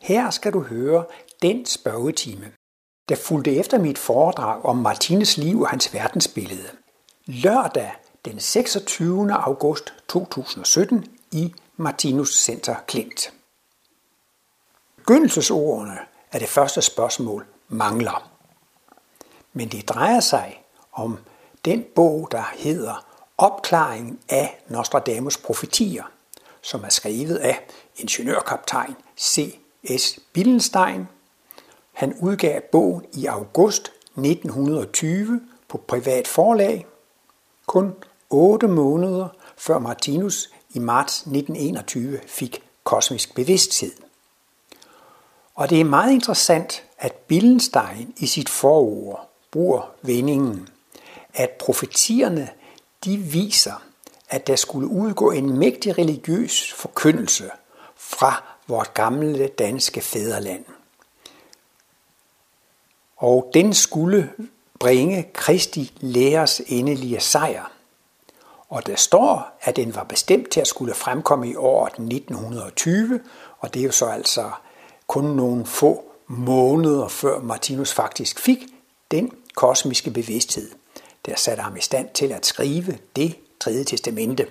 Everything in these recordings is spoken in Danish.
Her skal du høre den spørgetime, der fulgte efter mit foredrag om Martines liv og hans verdensbillede. Lørdag den 26. august 2017 i Martinus Center Klint. Begyndelsesordene af det første spørgsmål mangler. Men det drejer sig om den bog, der hedder Opklaringen af Nostradamus profetier, som er skrevet af ingeniørkaptajn S. Billenstein. Han udgav bogen i august 1920 på privat forlag, kun 8 måneder før Martinus i marts 1921 fik kosmisk bevidsthed. Og det er meget interessant, at Billenstein i sit forord bruger vendingen, at profetierne de viser, at der skulle udgå en mægtig religiøs forkyndelse fra vort gamle danske fædreland. Og den skulle bringe Kristi læres endelige sejr. Og der står, at den var bestemt til at skulle fremkomme i året 1920, og det er jo så altså kun nogle få måneder før Martinus faktisk fik den kosmiske bevidsthed, der satte ham i stand til at skrive det tredje testamente,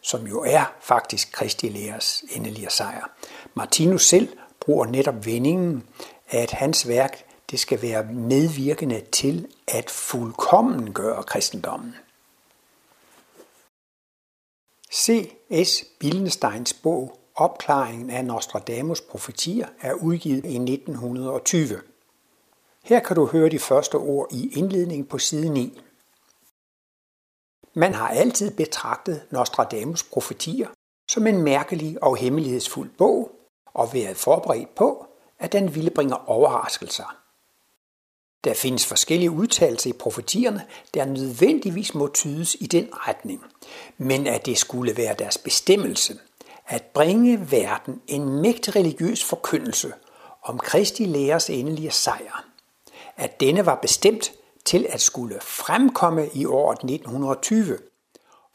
som jo er faktisk Kristi læres endelige sejr. Martinus selv bruger netop vendingen, at hans værk det skal være medvirkende til at fuldkommen gøre kristendommen. C.S. Billensteins bog Opklaringen af Nostradamus profetier er udgivet i 1920. Her kan du høre de første ord i indledningen på side 9. Man har altid betragtet Nostradamus profetier som en mærkelig og hemmelighedsfuld bog og været forberedt på, at den ville bringe overraskelser. Der findes forskellige udtalelser i profetierne, der nødvendigvis må tydes i den retning, men at det skulle være deres bestemmelse at bringe verden en mægtig religiøs forkyndelse om Kristi læres endelige sejr. At denne var bestemt til at skulle fremkomme i året 1920,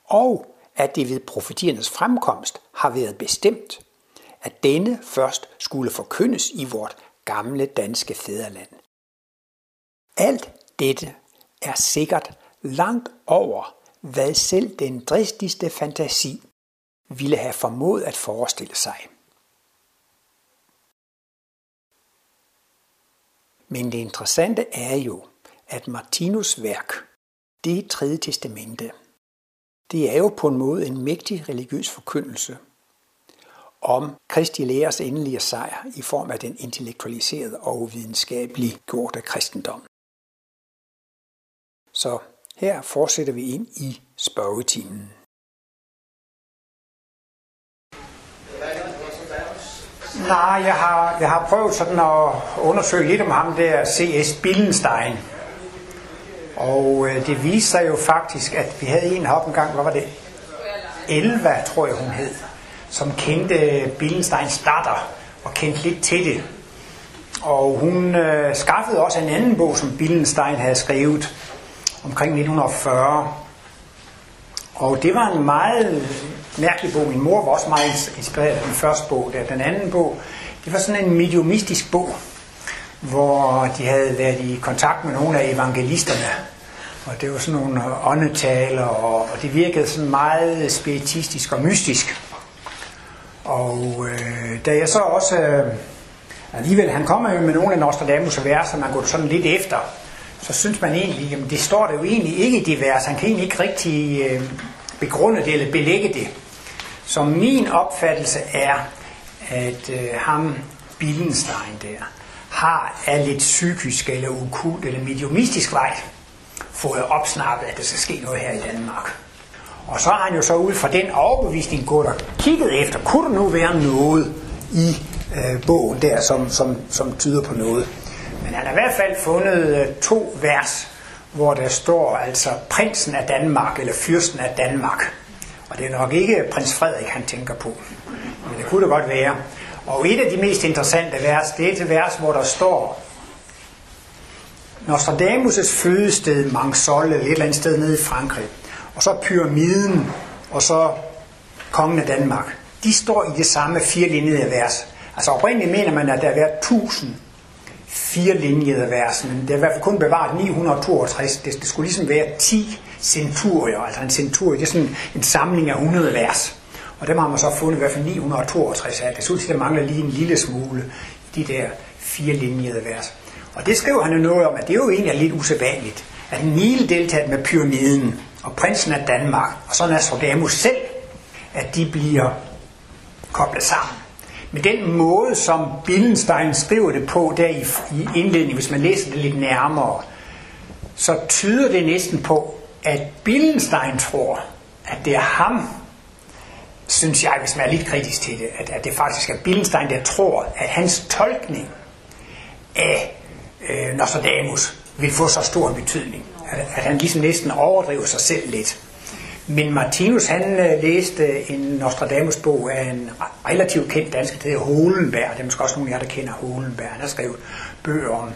og at det ved profetiernes fremkomst har været bestemt, at denne først skulle forkyndes i vort gamle danske fædreland. Alt dette er sikkert langt over, hvad selv den dristigste fantasi ville have formået at forestille sig. Men det interessante er jo, at Martinus værk, det tredje testamente, det er jo på en måde en mægtig religiøs forkyndelse om Kristi læres endelige sejr i form af den intellektualiserede og videnskabelige gjorte kristendom. Så her fortsætter vi ind i spørgetimen. Nej, jeg har, jeg har prøvet sådan at undersøge lidt om ham der C.S. Billenstein. Og øh, det viste sig jo faktisk, at vi havde en heroppe engang, hvad var det? Elva, tror jeg hun hed, som kendte Billensteins datter og kendte lidt til det. Og hun øh, skaffede også en anden bog, som Billenstein havde skrevet omkring 1940. Og det var en meget mærkelig bog. Min mor var også meget inspireret af den første bog. Der. Den anden bog, det var sådan en mediumistisk bog, hvor de havde været i kontakt med nogle af evangelisterne. Og det var sådan nogle åndetaler, og, og det virkede sådan meget spiritistisk og mystisk. Og øh, da jeg så også... Øh, alligevel, han kommer jo med nogle af Nostradamus' verser, man går sådan lidt efter, så synes man egentlig, jamen det står der jo egentlig ikke i de vers. Han kan egentlig ikke rigtig øh, begrunde det eller belægge det. Så min opfattelse er, at øh, ham, Billenstein der, har af lidt psykisk eller ukult eller mediumistisk vej fået opsnappet, at der skal ske noget her i Danmark. Og så har han jo så ud fra den overbevisning gået og kigget efter, kunne der nu være noget i øh, bogen der, som, som, som tyder på noget. Men han har i hvert fald fundet øh, to vers, hvor der står altså prinsen af Danmark, eller fyrsten af Danmark. Og det er nok ikke prins Frederik, han tænker på. Men det kunne det godt være. Og et af de mest interessante vers, det er et vers, hvor der står, Nostradamus' fødested Mangsolle, et eller andet sted nede i Frankrig, og så pyramiden, og så kongen af Danmark, de står i det samme firelinjede vers. Altså oprindeligt mener man, at der har været 1000 firelinjede vers, men det er i hvert fald kun bevaret 962. Det, det skulle ligesom være 10 centurier, altså en centurie, det er sådan en samling af 100 vers. Og dem har man så fundet i hvert fald 962 af. Det synes, der mangler lige en lille smule i de der firelinjede vers. Og det skriver han jo noget om, at det er jo egentlig lidt usædvanligt, at Nile deltager med pyramiden, og prinsen af Danmark, og så Nostradamus selv, at de bliver koblet sammen. Men den måde, som Billenstein skriver det på der i, i indledningen, hvis man læser det lidt nærmere, så tyder det næsten på, at Billenstein tror, at det er ham, synes jeg, hvis man er lidt kritisk til det, at, at det faktisk er Billenstein, der tror, at hans tolkning af øh, Nostradamus vil få så stor betydning, at, at han ligesom næsten overdriver sig selv lidt. Men Martinus han øh, læste en Nostradamus-bog af en relativt kendt dansk, der hedder Holenberg. Det er måske også nogle af jer, der kender Holenberg. Han har skrevet bøger om,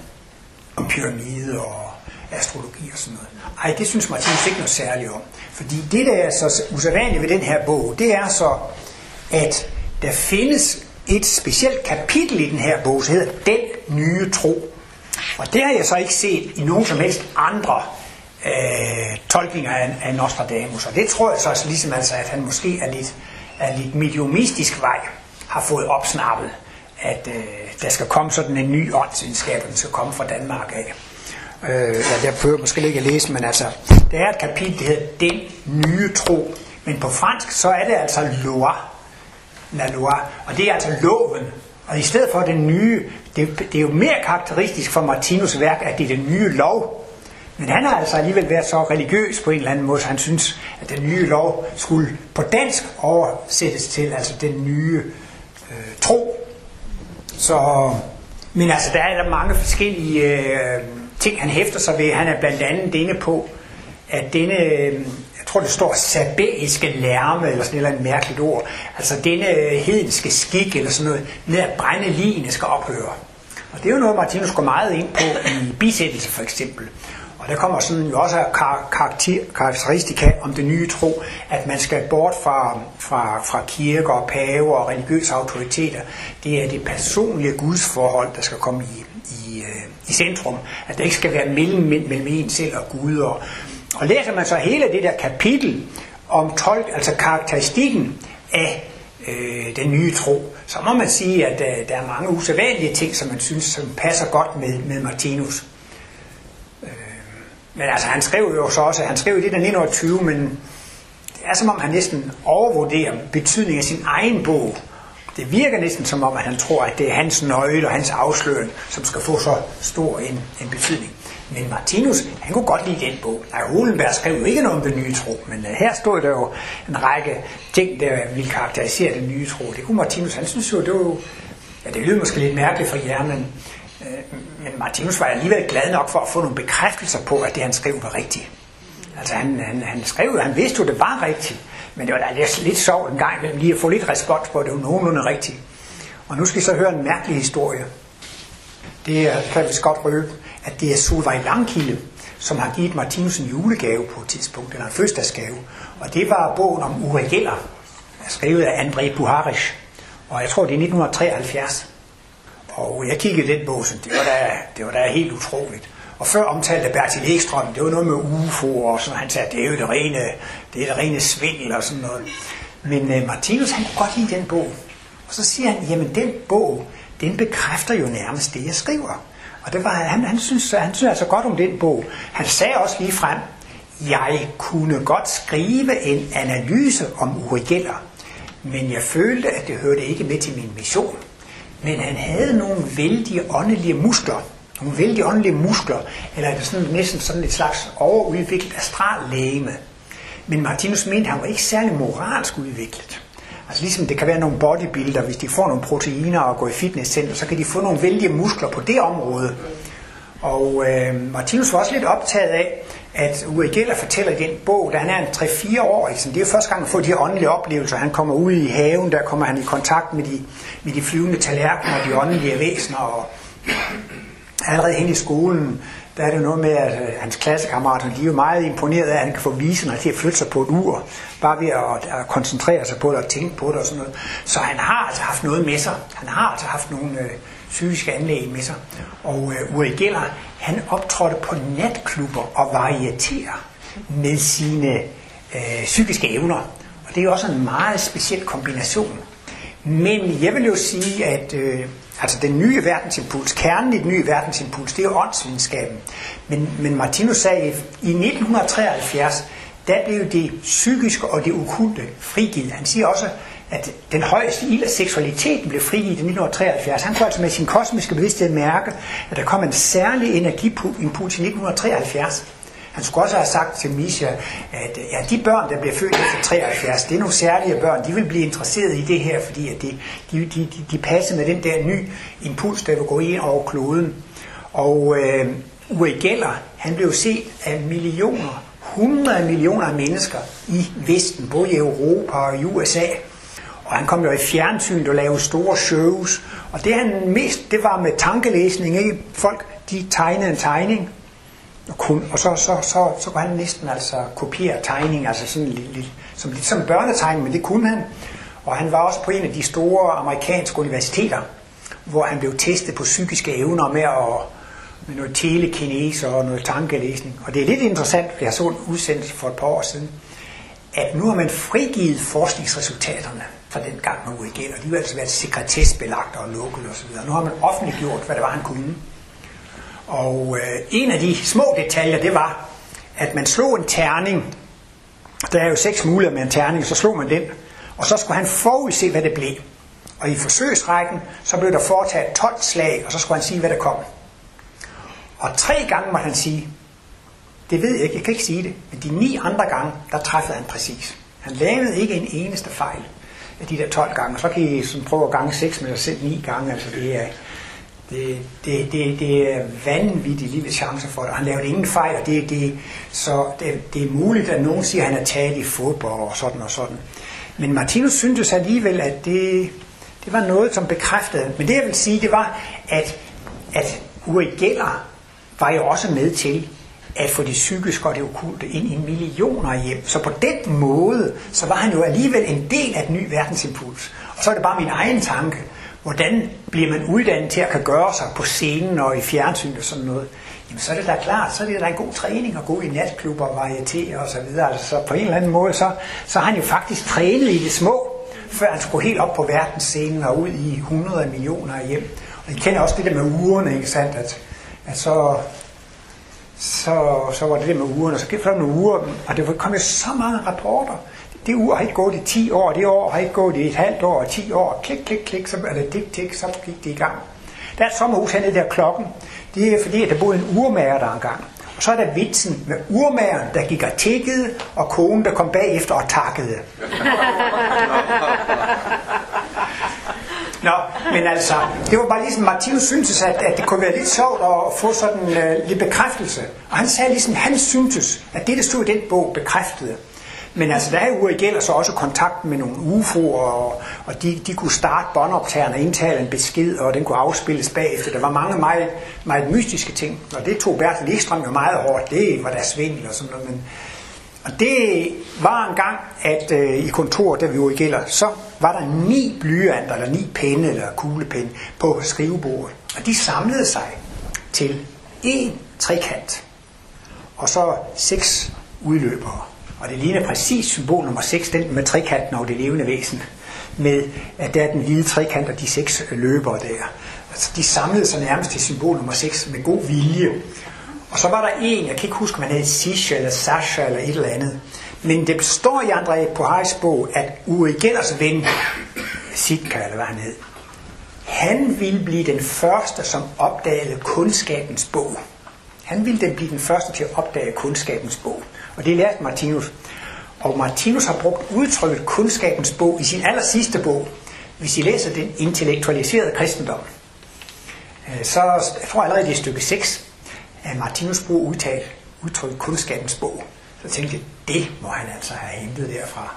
om pyramider og astrologi og sådan noget. Ej, det synes Martinus ikke noget særligt om. Fordi det, der er så usædvanligt ved den her bog, det er så, at der findes et specielt kapitel i den her bog, som hedder Den nye tro. Og det har jeg så ikke set i nogen som helst andre øh, tolkninger af, af Nostradamus. Og det tror jeg så altså ligesom altså, at han måske er lidt, er lidt mediumistisk vej har fået opsnappet, at øh, der skal komme sådan en ny åndsvidenskab, den skal komme fra Danmark af. Øh, ja, jeg prøver måske ikke at læse, men altså, der er et kapitel, der hedder Den nye tro. Men på fransk, så er det altså loi, la loi, og det er altså loven. Og i stedet for den nye, det, det er jo mere karakteristisk for Martinus værk, at det er den nye lov, men han har altså alligevel været så religiøs på en eller anden måde, så han synes, at den nye lov skulle på dansk oversættes til, altså den nye øh, tro. Så, men altså, der er der mange forskellige øh, ting, han hæfter sig ved. Han er blandt andet inde på, at denne, øh, jeg tror det står sabæiske lærme, eller sådan et eller andet mærkeligt ord, altså denne øh, hedenske skik, eller sådan noget, med at brænde ligene skal ophøre. Og det er jo noget, Martinus går meget ind på i bisættelse for eksempel. Og der kommer sådan jo også karakter, karakteristika om det nye tro, at man skal bort fra, fra, fra kirker og paver og religiøse autoriteter. Det er det personlige gudsforhold, der skal komme i, i, øh, i centrum. At der ikke skal være mellem, mellem en selv og Gud. Og, og læser man så hele det der kapitel om tolk, altså karakteristikken af øh, den nye tro, så må man sige, at øh, der er mange usædvanlige ting, som man synes som passer godt med, med Martinus. Men altså, han skrev jo så også, han skrev i det der 1920, men det er som om, han næsten overvurderer betydningen af sin egen bog. Det virker næsten som om, at han tror, at det er hans nøgle og hans afsløring, som skal få så stor en, en betydning. Men Martinus, han kunne godt lide den bog. Nej, Hulenberg skrev jo ikke noget om den nye tro, men uh, her stod der jo en række ting, der ville karakterisere den nye tro. Det kunne Martinus, han synes jo, det var jo, ja, det lyder måske lidt mærkeligt for jer, men Martinus var alligevel glad nok for at få nogle bekræftelser på, at det han skrev var rigtigt. Altså han, han, han skrev jo, han vidste jo, det var rigtigt, men det var da lidt, lidt sjovt en gang lige at få lidt respons på, at det var nogenlunde rigtigt. Og nu skal I så høre en mærkelig historie. Det er, kan vi godt røbe, at det er Solvej Langkilde, som har givet Martinus en julegave på et tidspunkt, eller en fødselsdagsgave. Og det var bogen om Uri Geller, skrevet af André Buharish. Og jeg tror, det er 1973. Og jeg kiggede den bog, så det var da, det var da helt utroligt. Og før omtalte Bertil Ekstrøm, det var noget med UFO, og sådan, han sagde, det er jo det rene, det er det rene svindel og sådan noget. Men uh, Martinus, han kunne godt lide den bog. Og så siger han, jamen den bog, den bekræfter jo nærmest det, jeg skriver. Og det var, han, han, synes, han synes altså godt om den bog. Han sagde også lige frem, jeg kunne godt skrive en analyse om Uri Geller, men jeg følte, at det hørte ikke med til min mission. Men han havde nogle vældige åndelige muskler. Nogle vældige åndelige muskler. Eller det sådan, næsten sådan et slags overudviklet astrallægeme. Men Martinus mente, at han var ikke særlig moralsk udviklet. Altså ligesom det kan være nogle bodybuilder, hvis de får nogle proteiner og går i fitnesscenter, så kan de få nogle vældige muskler på det område. Og øh, Martinus var også lidt optaget af, at Uri Geller fortæller i den bog, da han er 3-4 år, liksom, det er første gang, han får de her åndelige oplevelser. Han kommer ud i haven, der kommer han i kontakt med de, med de flyvende tallerkener og de åndelige væsener. Og allerede hen i skolen, der er det noget med, at øh, hans klassekammerater, de er jo meget imponeret af, at han kan få viserne til at flytte sig på et ur, bare ved at, at koncentrere sig på det og tænke på det og sådan noget. Så han har altså haft noget med sig. Han har altså haft nogle øh, psykiske anlæg med sig. Og øh, Uri Geller, han optrådte på natklubber og varieterer med sine øh, psykiske evner. Og det er jo også en meget speciel kombination. Men jeg vil jo sige, at øh, altså den nye verdensimpuls, kernen i den nye verdensimpuls, det er jo åndsvidenskaben. Men, men Martinus sagde, i 1973, der blev det psykiske og det okulte frigivet. Han siger også, at den højeste ild af seksualiteten blev frigivet i 1973. Han kunne altså med sin kosmiske bevidsthed mærke, at der kom en særlig energipuls i 1973. Han skulle også have sagt til Misha, at ja, de børn, der bliver født efter 73, det er nogle særlige børn, de vil blive interesseret i det her, fordi at de, de, de, de passer med den der ny impuls, der vil gå ind over kloden. Og øh, Uri Geller, han blev set af millioner, hundrede millioner af mennesker i Vesten, både i Europa og i USA. Og han kom jo i fjernsynet og lavede store shows. Og det han mest, det var med tankelæsning. Ikke? Folk, de tegnede en tegning, og, kun, og så, så, så, så kunne han næsten altså kopiere tegning, altså sådan lidt, lidt, som, lidt som børnetegning, men det kunne han. Og han var også på en af de store amerikanske universiteter, hvor han blev testet på psykiske evner med, at, med noget telekinese og noget tankelæsning. Og det er lidt interessant, for jeg så en udsendelse for et par år siden, at nu har man frigivet forskningsresultaterne fra den gang med UEG, og de har altså været sekretessbelagt og lukket osv. Nu har man offentliggjort, hvad det var, han kunne. Og øh, en af de små detaljer, det var, at man slog en terning. Der er jo seks muligheder med en terning, så slog man den. Og så skulle han forudse, hvad det blev. Og i forsøgsrækken, så blev der foretaget 12 slag, og så skulle han sige, hvad der kom. Og tre gange må han sige, det ved jeg ikke, jeg kan ikke sige det, men de ni andre gange, der træffede han præcis. Han lavede ikke en eneste fejl af de der 12 gange. Så kan I sådan prøve at gange 6 med jer selv 9 gange, altså det er, det, det, det, det er vanvittigt lille chancer for det. Han lavede ingen fejl, og det, det, så det, det er muligt, at nogen siger, at han er taget i fodbold og sådan og sådan. Men Martinus syntes alligevel, at det, det var noget, som bekræftede. Men det jeg vil sige, det var, at, at Uri Geller var jo også med til at få det psykiske og det okulte ind i millioner hjem. Så på den måde, så var han jo alligevel en del af den nye verdensimpuls. Og så er det bare min egen tanke, hvordan bliver man uddannet til at kan gøre sig på scenen og i fjernsyn og sådan noget, jamen så er det da klart, så er det da en god træning at gå i natklubber og varieté og så videre. Altså, så på en eller anden måde, så, så har han jo faktisk trænet i det små, før han skulle helt op på verdensscenen og ud i 100 millioner hjem. Og I kender også det der med ugerne, ikke sandt? At, at så, så, så var det det med ugerne, og så gik der nogle uger, og det kom jo så mange rapporter det ur har ikke gået i 10 år, det år har ikke gået i et halvt år, 10 år, klik, klik, klik, så eller tik, tik, så gik det i gang. Der er et sommerhus hernede der klokken. Det er fordi, at der boede en urmager der engang. Og så er der vitsen med urmageren, der gik og tikkede, og konen, der kom bagefter og takkede. Nå, men altså, det var bare ligesom, Martinus syntes, at, at det kunne være lidt sjovt at få sådan uh, lidt bekræftelse. Og han sagde ligesom, han syntes, at det, der stod i den bog, bekræftede. Men altså, der er jo gælder så også kontakt med nogle UFO'er, og, og de, de kunne starte båndoptagerne og indtale en besked, og den kunne afspilles bagefter. Der var mange meget, meget mystiske ting, og det tog Bertel Ekstrøm jo meget hårdt. Det var der svindel og sådan noget, men og det var en gang, at øh, i kontoret, der vi jo i gælder, så var der ni blyanter, eller ni penne, eller kuglepenne på skrivebordet. Og de samlede sig til en trekant, og så seks udløbere. Og det ligner præcis symbol nummer 6, den med trekanten over det levende væsen. Med at der er den lille trekant og de seks løbere der. Altså, de samlede sig nærmest til symbol nummer 6 med god vilje. Og så var der en, jeg kan ikke huske, om han hed Sisha eller Sasha eller et eller andet. Men det står i André på bog, at Uri Gellers ven, Sitka eller hvad han hed, han ville blive den første, som opdagede kundskabens bog. Han ville den blive den første til at opdage kundskabens bog. Og det lærte Martinus. Og Martinus har brugt udtrykket kundskabens bog i sin aller sidste bog. Hvis I læser den intellektualiserede kristendom, øh, så jeg tror allerede det er stykke 6, at Martinus bruger udtalt udtryk kundskabens bog. Så tænkte jeg, det må han altså have hentet derfra.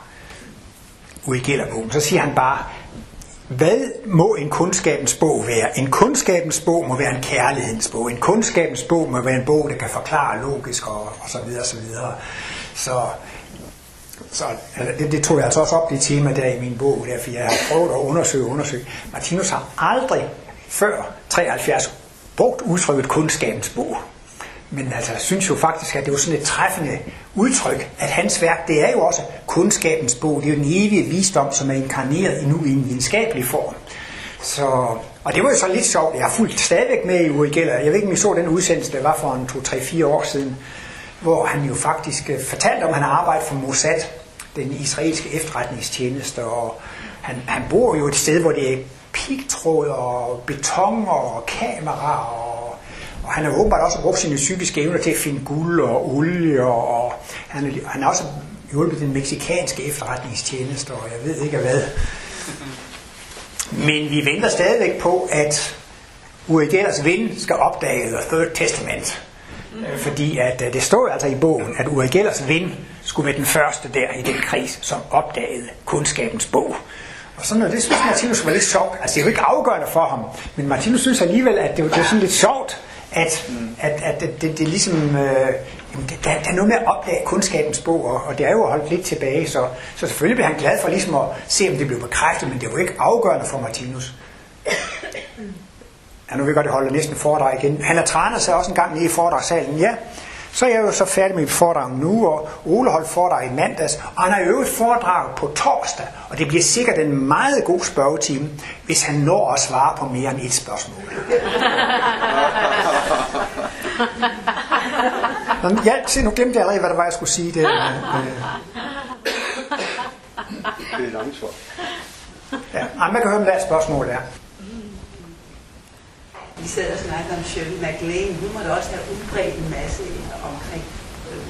Uri bogen. Så siger han bare, hvad må en kundskabens bog være? En kundskabens bog må være en kærlighedens bog. En kundskabens bog må være en bog, der kan forklare logisk og, og så videre, og så videre. Så, så altså, det, det tog jeg altså også op, det tema der i min bog, der, for jeg har prøvet at undersøge og undersøge. Martinus har aldrig før 73 brugt udtrykket kundskabens bog. Men altså, jeg synes jo faktisk, at det var sådan et træffende udtryk, at hans værk, det er jo også kundskabens bog. Det er jo den evige visdom, som er inkarneret nu i en videnskabelig form. Så, og det var jo så lidt sjovt. Jeg har fulgt stadigvæk med i Uri Geller. Jeg ved ikke, om I så den udsendelse, der var for en 2-3-4 år siden, hvor han jo faktisk øh, fortalte om, at han har arbejdet for Mossad, den israelske efterretningstjeneste, og han, han bor jo et sted, hvor det er pigtråd og beton og kamera og og han har åbenbart også brugt sine psykiske evner til at finde guld og olie, og han, han har også hjulpet den meksikanske efterretningstjeneste, og jeg ved ikke hvad. Men vi venter stadigvæk på, at Uri Gellers ven skal opdage The Third Testament. Fordi at, øh, det står altså i bogen, at Uri Gellers ven skulle være den første der i den kris, som opdagede kundskabens bog. Og sådan noget, det synes Martinus var lidt sjovt. Altså det er jo ikke afgørende for ham, men Martinus synes alligevel, at det, det er sådan lidt sjovt, at, at, at det, det, det ligesom, øh, jamen det, der, der er noget med at opdage kundskabens bog, og, og det er jo holdt lidt tilbage, så, så selvfølgelig bliver han glad for ligesom at se, om det blev bekræftet, men det var jo ikke afgørende for Martinus. Ja, nu vil jeg godt, det holder næsten foredrag igen. Han har trænet sig også en gang nede i foredragssalen, ja. Så er jeg jo så færdig med mit foredrag nu, og Ole holdt foredrag i mandags, og han har øvet foredrag på torsdag, og det bliver sikkert en meget god spørgetime, hvis han når at svare på mere end et spørgsmål. Nå, ja, se, nu glemte jeg allerede, hvad det var, jeg skulle sige. Det, øh, Det er langt svar. ja. Man kan høre, er et spørgsmål der. Vi sad og snakkede om Shirley MacLaine. Hun måtte også have udbredt en masse omkring øh,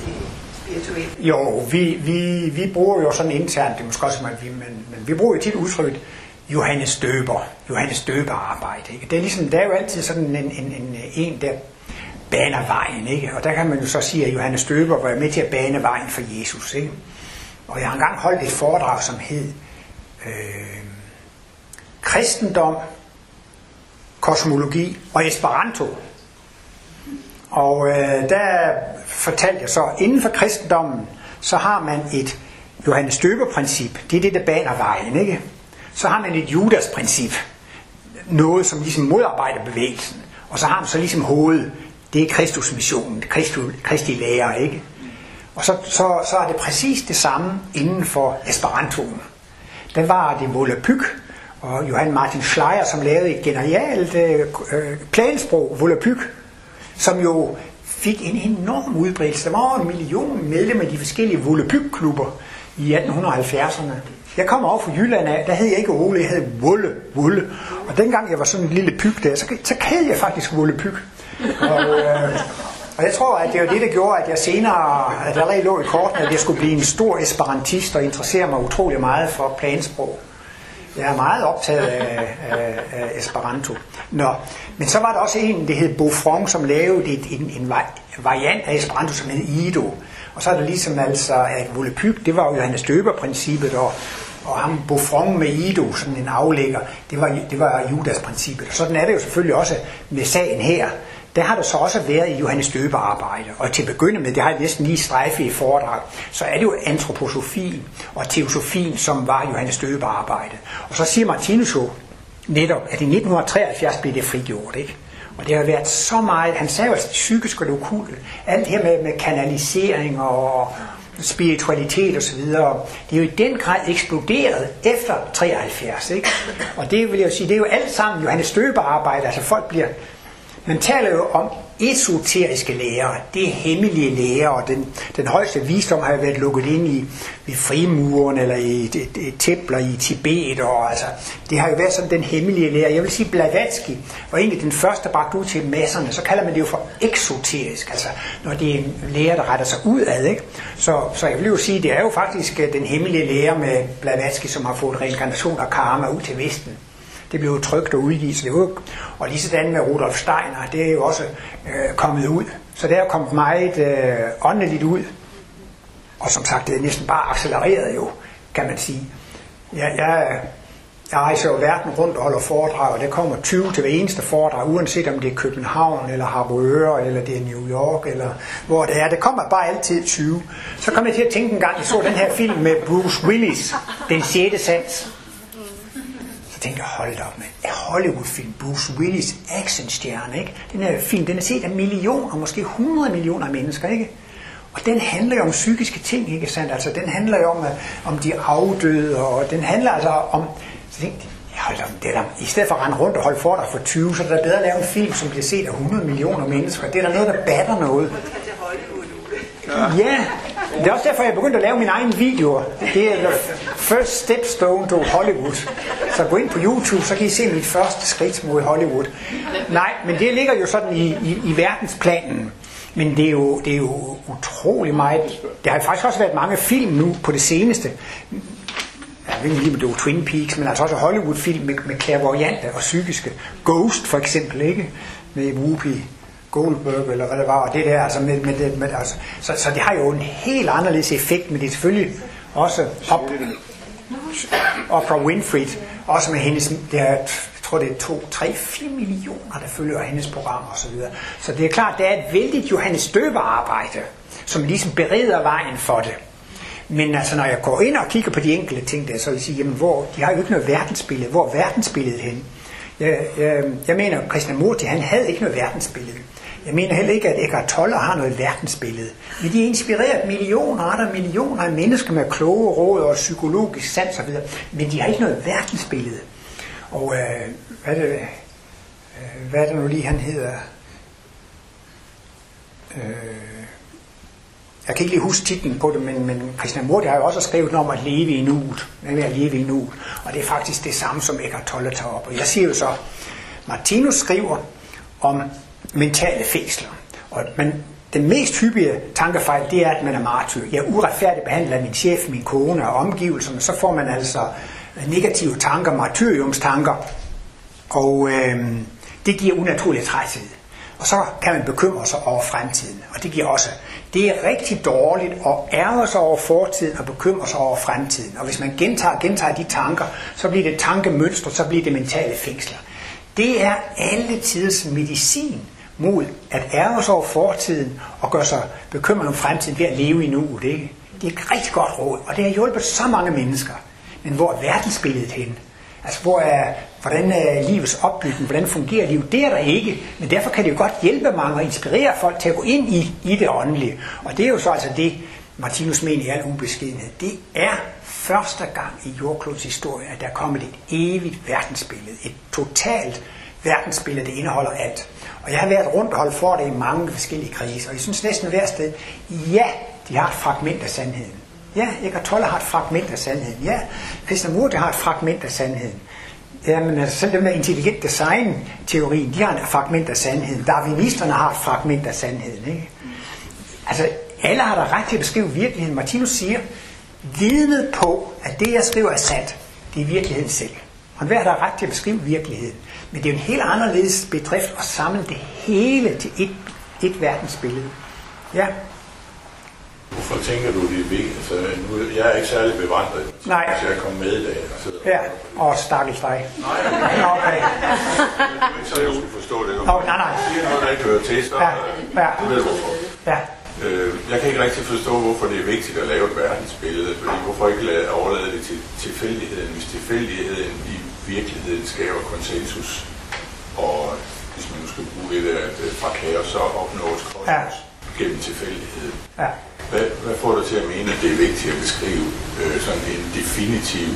det spirituelle. Jo, vi, vi, vi bruger jo sådan internt, det er måske også, at vi, men, men vi bruger jo tit udtrykket Johannes Døber, Johannes Døber arbejde. Ikke? Det er ligesom, der er jo altid sådan en, en, en, en der baner vejen, ikke? og der kan man jo så sige, at Johannes Døber var med til at bane vejen for Jesus. Ikke? Og jeg har engang holdt et foredrag, som hed øh, Kristendom, kosmologi og Esperanto. Og øh, der fortalte jeg så, inden for kristendommen, så har man et Johannes Døber-princip. Det er det, der baner vejen, ikke? Så har man et Judas-princip. Noget, som ligesom modarbejder bevægelsen. Og så har man så ligesom hovedet. Det er Kristusmissionen, Kristu, Kristi lærer, ikke? Og så, så, så er det præcis det samme inden for Esperantoen. Der var det Volapyk, og Johan Martin Schleier, som lavede et genialt øh, øh plansprog, Volapyk, som jo fik en enorm udbredelse. Der var over en million medlemmer af de forskellige Volapyk-klubber i 1870'erne. Jeg kommer over fra Jylland af, der hed jeg ikke Ole, jeg hed Vulle, Vulle. Og dengang jeg var sådan en lille pyg der, så, så kaldte jeg faktisk Vulle Pyg. Og, øh, og jeg tror, at det var det, der gjorde, at jeg senere, at allerede lå i kortene, at jeg skulle blive en stor esperantist og interessere mig utrolig meget for plansprog. Jeg er meget optaget af, af, af Esperanto. Nå, men så var der også en, der hed Beaufront, som lavede et, en, en variant af Esperanto, som hed Ido. Og så er der ligesom altså, at Volapyk, det var jo Johannes Døber-princippet, og, og ham Beaufront med Ido, sådan en aflægger, det var, det var Judas-princippet. Og sådan er det jo selvfølgelig også med sagen her. Der har det så også været i Johannes Døbe arbejde. Og til at begynde med, det har jeg næsten lige strejfet i foredrag, så er det jo antroposofien og teosofien, som var Johannes Døbe arbejde. Og så siger Martinus jo netop, at i 1973 blev det frigjort, ikke? Og det har været så meget, han sagde jo altså det psykiske og det okulte, alt det her med, med kanalisering og spiritualitet osv., det er jo i den grad eksploderet efter 73, ikke? Og det vil jeg jo sige, det er jo alt sammen Johannes Døber arbejde, altså folk bliver man taler jo om esoteriske lærer, det er hemmelige lærer, og den, den højeste visdom har jo været lukket ind i, ved frimuren eller i, i, i templer i Tibet, og altså, det har jo været sådan den hemmelige lærer. Jeg vil sige, Blavatsky var egentlig den første bragt ud til masserne, så kalder man det jo for eksoterisk, altså når det er en lærer, der retter sig udad, ikke? Så, så jeg vil jo sige, det er jo faktisk øh, den hemmelige lærer med Blavatsky, som har fået reinkarnation og karma ud til Vesten. Det blev trygt og udgivet, så det var, og lige sådan med Rudolf Steiner, det er jo også øh, kommet ud. Så det er kommet meget øh, åndeligt ud. Og som sagt, det er næsten bare accelereret jo, kan man sige. Jeg, jeg, jeg rejser jo verden rundt og holder foredrag, og der kommer 20 til hver eneste foredrag, uanset om det er København, eller Harboøre, eller det er New York, eller hvor det er. Det kommer bare altid 20. Så kom jeg til at tænke en gang, jeg så den her film med Bruce Willis, Den 6. sans. Jeg, hold da op med Hollywood-film, Bruce Willis, actionstjerne, ikke? Den her film, den er set af millioner, måske 100 millioner mennesker, ikke? Og den handler jo om psykiske ting, ikke sandt? Altså, den handler jo om, om de afdøde, og den handler altså om... Så tænkte jeg, hold da, det er der, i stedet for at rende rundt og holde for dig for 20, så er det bedre at lave en film, som bliver set af 100 millioner mennesker. Det er der noget, der batter noget. Ja, det er også derfor, jeg begyndte at lave mine egne videoer. Det er the first stepstone to Hollywood. Så gå ind på YouTube, så kan I se mit første skridt mod Hollywood. Nej, men det ligger jo sådan i, i, i verdensplanen. Men det er, jo, det er jo utrolig meget. Der har faktisk også været mange film nu på det seneste. Jeg ved ikke lige, om det var Twin Peaks, men altså også Hollywood-film med, med clairvoyante og psykiske. Ghost for eksempel, ikke? Med Whoopi Goldberg, eller hvad det var, og det der, altså med, med, med, med altså, så, så det har jo en helt anderledes effekt, men det er selvfølgelig også op, Oprah Winfrey, også med hendes, det er, jeg tror det er 2, 3, 4 millioner, der følger hendes program og så videre. Så det er klart, det er et vældigt Johannes Støber arbejde, som ligesom bereder vejen for det. Men altså, når jeg går ind og kigger på de enkelte ting der, så vil jeg sige, jamen, hvor, de har jo ikke noget verdensbillede. Hvor er verdensbilledet hen? Jeg, jeg, jeg mener, Christian Morti, han havde ikke noget verdensbillede. Jeg mener heller ikke, at Eckhart Tolle har noget verdensbillede. Men de har inspireret millioner og millioner af mennesker med kloge råd og psykologisk sans osv. Men de har ikke noget verdensbillede. Og øh, hvad, er det, øh, hvad er det nu lige, han hedder? Øh, jeg kan ikke lige huske titlen på det, men, men Christian Krishnamurti har jo også skrevet noget om at leve i nuet. Hvad at leve i nuet? Og det er faktisk det samme, som Eckhart Tolle tager op. Og jeg siger jo så, Martinus skriver om mentale fængsler. Og man, den mest hyppige tankefejl, det er, at man er martyr. Jeg er uretfærdigt behandlet af min chef, min kone og omgivelserne. Så får man altså negative tanker, martyriumstanker. Og øh, det giver unaturlig træthed. Og så kan man bekymre sig over fremtiden. Og det giver også. Det er rigtig dårligt at ærge sig over fortiden og bekymre sig over fremtiden. Og hvis man gentager gentager de tanker, så bliver det tankemønstre, så bliver det mentale fængsler. Det er alle tiders medicin mod at ære os over fortiden og gøre sig bekymret om fremtiden ved at leve i nuet. Ikke? Det er et rigtig godt råd, og det har hjulpet så mange mennesker. Men hvor er verdensbilledet hen? Altså, hvor er, hvordan er livets opbygning? Hvordan fungerer livet? Det er der ikke. Men derfor kan det jo godt hjælpe mange og inspirere folk til at gå ind i, i det åndelige. Og det er jo så altså det, Martinus mener i al ubeskedenhed. Det er første gang i jordklods historie, at der er kommet et evigt verdensbillede. Et totalt verdensbillede, det indeholder alt. Og jeg har været rundt og holdt for det i mange forskellige kriser, og jeg synes næsten hver sted, ja, de har et fragment af sandheden. Ja, Eckhart Tolle har et fragment af sandheden. Ja, Krishnamurti har et fragment af sandheden. Jamen, altså, selv dem der intelligent design-teorien, de har et fragment af sandheden. Darwinisterne har et fragment af sandheden. Ikke? Altså, alle har der ret til at beskrive virkeligheden. Martinus siger, vidnet på, at det, jeg skriver, er sandt, det er virkeligheden selv. Og hver har ret til at beskrive virkeligheden. Men det er jo en helt anderledes bedrift at samle det hele til et, et verdensbillede. Ja. Hvorfor tænker du, det er vigtigt? Altså, nu, jeg er ikke særlig bevandret, Nej. så jeg kom med i dag. Og sidder Ja, og stakkels dig. Nej, okay. ikke så jeg skulle forstå det. Nå, nej, nej. Det er noget, der ikke hører til, så Ja, ja. du ved hvorfor. Ja. Øh, jeg kan ikke rigtig forstå, hvorfor det er vigtigt at lave et verdensbillede, fordi hvorfor ikke lade, overlade det til tilfældigheden, hvis tilfældigheden i virkeligheden skaber konsensus, og hvis man nu skal bruge det der, at fra kaos så opnås kosmos Ja. gennem tilfældighed. ja. Hvad, hvad får dig til at mene, at det er vigtigt at beskrive øh, sådan en definitiv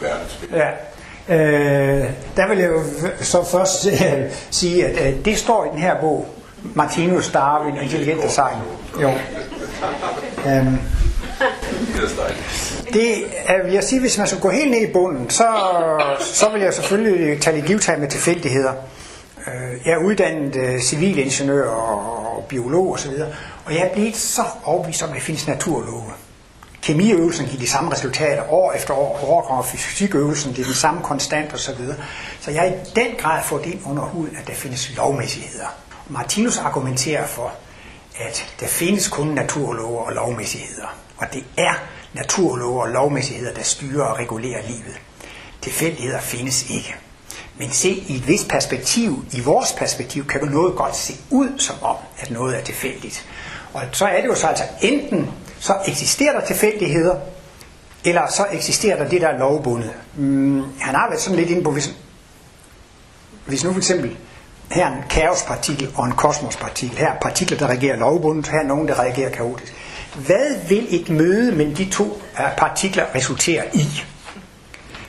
verdensbillede? Ja. Øh, der vil jeg jo så først øh, sige, at øh, det står i den her bog, Martinus Darwin Intelligent Design. Jo. Øhm, det er vil jeg sige, hvis man skulle gå helt ned i bunden, så, så vil jeg selvfølgelig tage lidt livtag med tilfældigheder. Øh, jeg er uddannet øh, civilingeniør og, og biolog osv., og jeg er blevet så overbevist om, at der findes naturlove. Kemiøvelsen giver de samme resultater år efter år, overgår fysikøvelsen, det er den samme konstant osv. Så jeg er i den grad fået ind under huden, at der findes lovmæssigheder. Martinus argumenterer for, at der findes kun naturlove og lovmæssigheder. Og det er naturlove og lovmæssigheder, der styrer og regulerer livet. tilfældigheder findes ikke. Men se, i et vist perspektiv, i vores perspektiv, kan du noget godt se ud som om, at noget er tilfældigt. Og så er det jo så altså, enten så eksisterer der tilfældigheder, eller så eksisterer der det, der er lovbundet. Mm, han har været sådan lidt inde på, hvis, hvis nu for eksempel her er en kaospartikel og en kosmospartikel. Her er partikler, der reagerer lovbundet, her er nogen, der reagerer kaotisk. Hvad vil et møde mellem de to øh, partikler resultere i?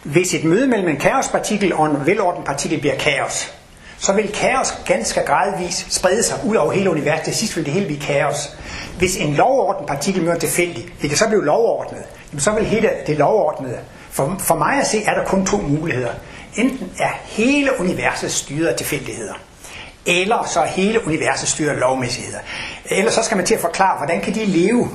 Hvis et møde mellem en kaospartikel og en velordnet partikel bliver kaos, så vil kaos ganske gradvis sprede sig ud over hele universet. Til sidst vil det hele blive kaos. Hvis en lovordnet partikel møder tilfældig, vil det så blive lovordnet, så vil hele det lovordnede. For, for mig at se, er der kun to muligheder. Enten er hele universet styret af tilfældigheder, eller så er hele universet styret lovmæssigheder. Eller så skal man til at forklare, hvordan kan de leve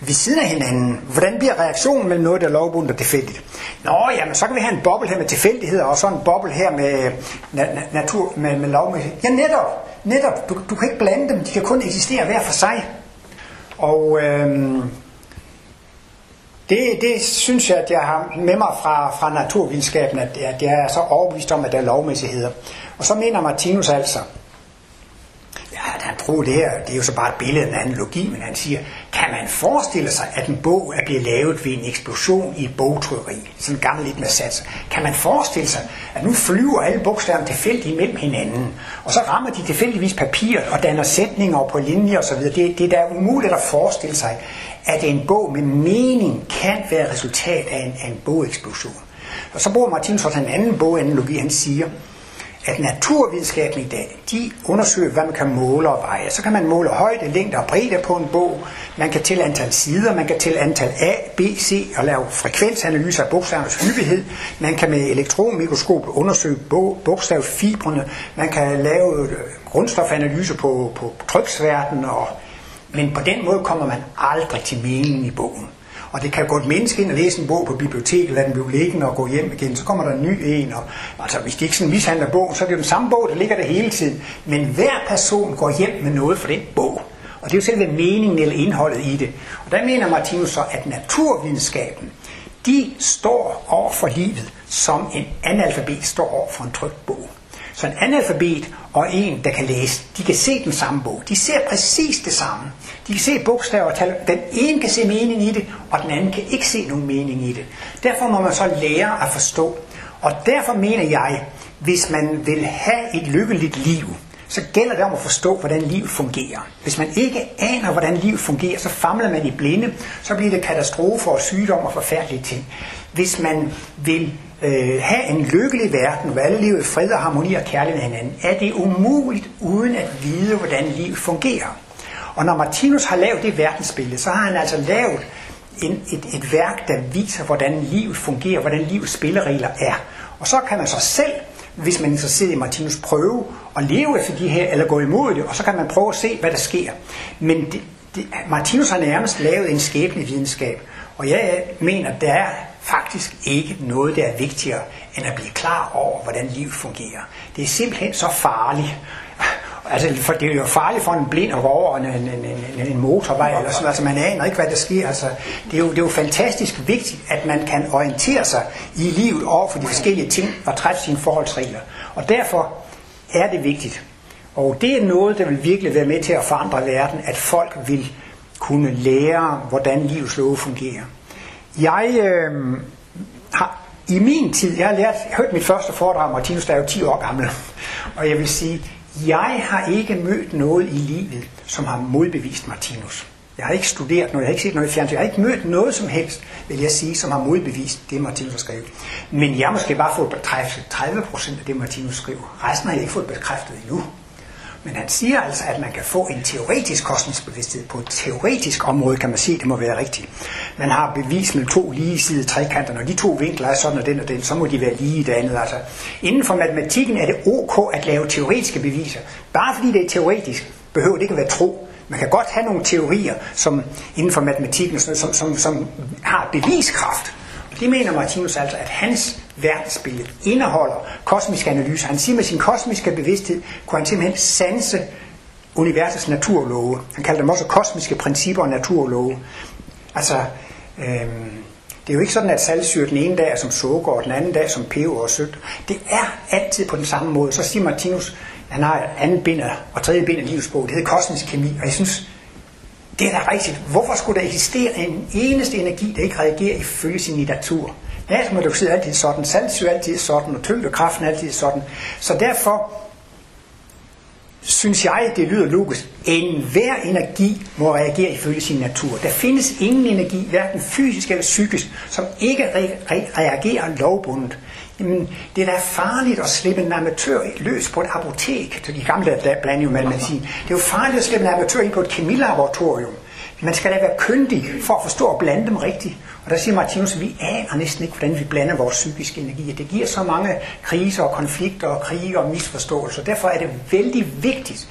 ved siden af hinanden. Hvordan bliver reaktionen mellem noget, der er lovbundet og tilfældigt? Nå, jamen, så kan vi have en boble her med tilfældigheder, og så en boble her med na- natur, med, med lovmæssighed. Ja, netop. Netop. Du, du kan ikke blande dem. De kan kun eksistere hver for sig. Og øhm, det, det synes jeg, at jeg har med mig fra, fra naturvidenskaben, at, at jeg er så overbevist om, at der er lovmæssigheder. Og så mener Martinus altså, at han tror det her, det er jo så bare et billede af en analogi, men han siger, kan man forestille sig, at en bog er blevet lavet ved en eksplosion i et bogtrykkeri, sådan gammel lidt med sats. Kan man forestille sig, at nu flyver alle bogstaverne tilfældigt imellem hinanden, og så rammer de tilfældigvis papiret og danner sætninger på linjer osv. Det, det er da umuligt at forestille sig, at en bog med mening kan være resultat af en, af en bogeksplosion. Og så bruger Martinus også en anden boganalogi, han siger, at naturvidenskaben i dag, de undersøger, hvad man kan måle og veje. Så kan man måle højde, længde og bredde på en bog. Man kan tælle antal sider, man kan tælle antal A, B, C og lave frekvensanalyser af bogstavernes hyppighed. Man kan med elektronmikroskop undersøge bogstavfibrene. Man kan lave øh, grundstofanalyser på, på tryksværten. Og, men på den måde kommer man aldrig til meningen i bogen. Og det kan gå et menneske ind og læse en bog på biblioteket, lade den blive liggende og gå hjem igen, så kommer der en ny en. Og, altså hvis de ikke sådan mishandler bogen, så er det jo den samme bog, der ligger der hele tiden. Men hver person går hjem med noget fra den bog. Og det er jo selve meningen eller indholdet i det. Og der mener Martinus så, at naturvidenskaben, de står over for livet, som en analfabet står over for en trykt bog. Så en analfabet og en, der kan læse, de kan se den samme bog. De ser præcis det samme. De kan se bogstaver og tal. Den ene kan se mening i det, og den anden kan ikke se nogen mening i det. Derfor må man så lære at forstå. Og derfor mener jeg, hvis man vil have et lykkeligt liv, så gælder det om at forstå, hvordan livet fungerer. Hvis man ikke aner, hvordan livet fungerer, så famler man i blinde, så bliver det katastrofer og sygdom og forfærdelige ting. Hvis man vil øh, have en lykkelig verden, hvor alle livet fred og harmoni og kærlighed med hinanden, er det umuligt uden at vide, hvordan livet fungerer. Og når Martinus har lavet det verdensbillede, så har han altså lavet en, et, et værk, der viser, hvordan livet fungerer, hvordan livets spilleregler er. Og så kan man så selv, hvis man er interesseret i Martinus, prøve at leve efter de her, eller gå imod det, og så kan man prøve at se, hvad der sker. Men det, det, Martinus har nærmest lavet en skæbne videnskab, og jeg mener, der er faktisk ikke noget, der er vigtigere, end at blive klar over, hvordan livet fungerer. Det er simpelthen så farligt. Altså, for det er jo farligt for en blind at gå over en, en, en, en motorvej, eller sådan, altså man aner ikke, hvad der sker. Altså, det, er jo, det er jo fantastisk vigtigt, at man kan orientere sig i livet over for de forskellige ting og træffe sine forholdsregler. Og derfor er det vigtigt. Og det er noget, der vil virkelig være med til at forandre verden, at folk vil kunne lære, hvordan livets love fungerer. Jeg øh, har i min tid, jeg har lært, jeg hørt mit første foredrag, Martinus, der er jo 10 år gammel, og jeg vil sige, jeg har ikke mødt noget i livet, som har modbevist Martinus. Jeg har ikke studeret noget, jeg har ikke set noget i fjernsyn, jeg har ikke mødt noget som helst, vil jeg sige, som har modbevist det, Martinus har skrevet. Men jeg har måske bare fået bekræftet 30 procent af det, Martinus skriver. Resten har jeg ikke fået bekræftet endnu. Men han siger altså, at man kan få en teoretisk kosmisk på et teoretisk område, kan man sige, det må være rigtigt. Man har bevis med to lige side trekanter, når de to vinkler er sådan og den og den, så må de være lige i det andet. Altså, inden for matematikken er det ok at lave teoretiske beviser. Bare fordi det er teoretisk, behøver det ikke at være tro. Man kan godt have nogle teorier, som inden for matematikken, som, som, som har beviskraft. Det mener Martinus altså, at hans verdensbillede indeholder kosmisk analyse. Han siger med sin kosmiske bevidsthed, kunne han simpelthen sanse universets naturlove. Han kalder dem også kosmiske principper og naturlove. Altså, øhm, Det er jo ikke sådan, at saltsyre den ene dag er som sukker, og den anden dag som peber og sødt. Det er altid på den samme måde. Så siger Martinus, han har anden bind og tredje bind af livsbog, det hedder kosmisk kemi, og jeg synes, det er da rigtigt. Hvorfor skulle der eksistere en eneste energi, der ikke reagerer ifølge sin natur? Natriumhydroxid er altid sådan, saltsyre er altid sådan, og tyngdekraften er altid sådan. Så derfor synes jeg, det lyder logisk. En hver energi må reagere ifølge sin natur. Der findes ingen energi, hverken fysisk eller psykisk, som ikke re- re- reagerer lovbundet. Jamen, det er da farligt at slippe en amatør løs på et apotek. Så de gamle der blander jo med medicin. Det er jo farligt at slippe en amatør ind på et kemilaboratorium. Man skal da være kyndig for at forstå og blande dem rigtigt. Og der siger Martinus, at vi aner næsten ikke, hvordan vi blander vores psykiske energi. Det giver så mange kriser og konflikter og krige og misforståelser. Derfor er det vældig vigtigt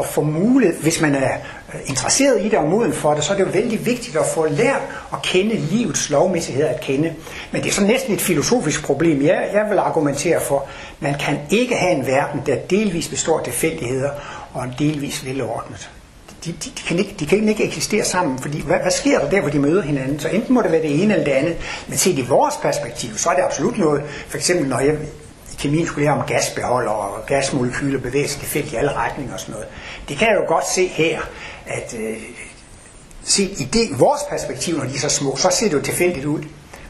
at få mulighed, hvis man er øh, interesseret i det og moden for det, så er det jo vældig vigtigt at få lært at kende livets lovmæssighed at kende. Men det er så næsten et filosofisk problem. Jeg, jeg vil argumentere for, man kan ikke have en verden, der delvis består af tilfældigheder og delvis velordnet de, de, de, kan ikke, de kan ikke eksistere sammen, fordi hvad, hvad sker der der, hvor de møder hinanden? Så enten må det være det ene eller det andet, men set i vores perspektiv, så er det absolut noget, for eksempel når jeg i kemien skulle lære om gasbeholder og gasmolekyler bevæger sig tilfældigt i alle retninger og sådan noget. Det kan jeg jo godt se her, at øh, set i det, vores perspektiv, når de er så små, så ser det jo tilfældigt ud.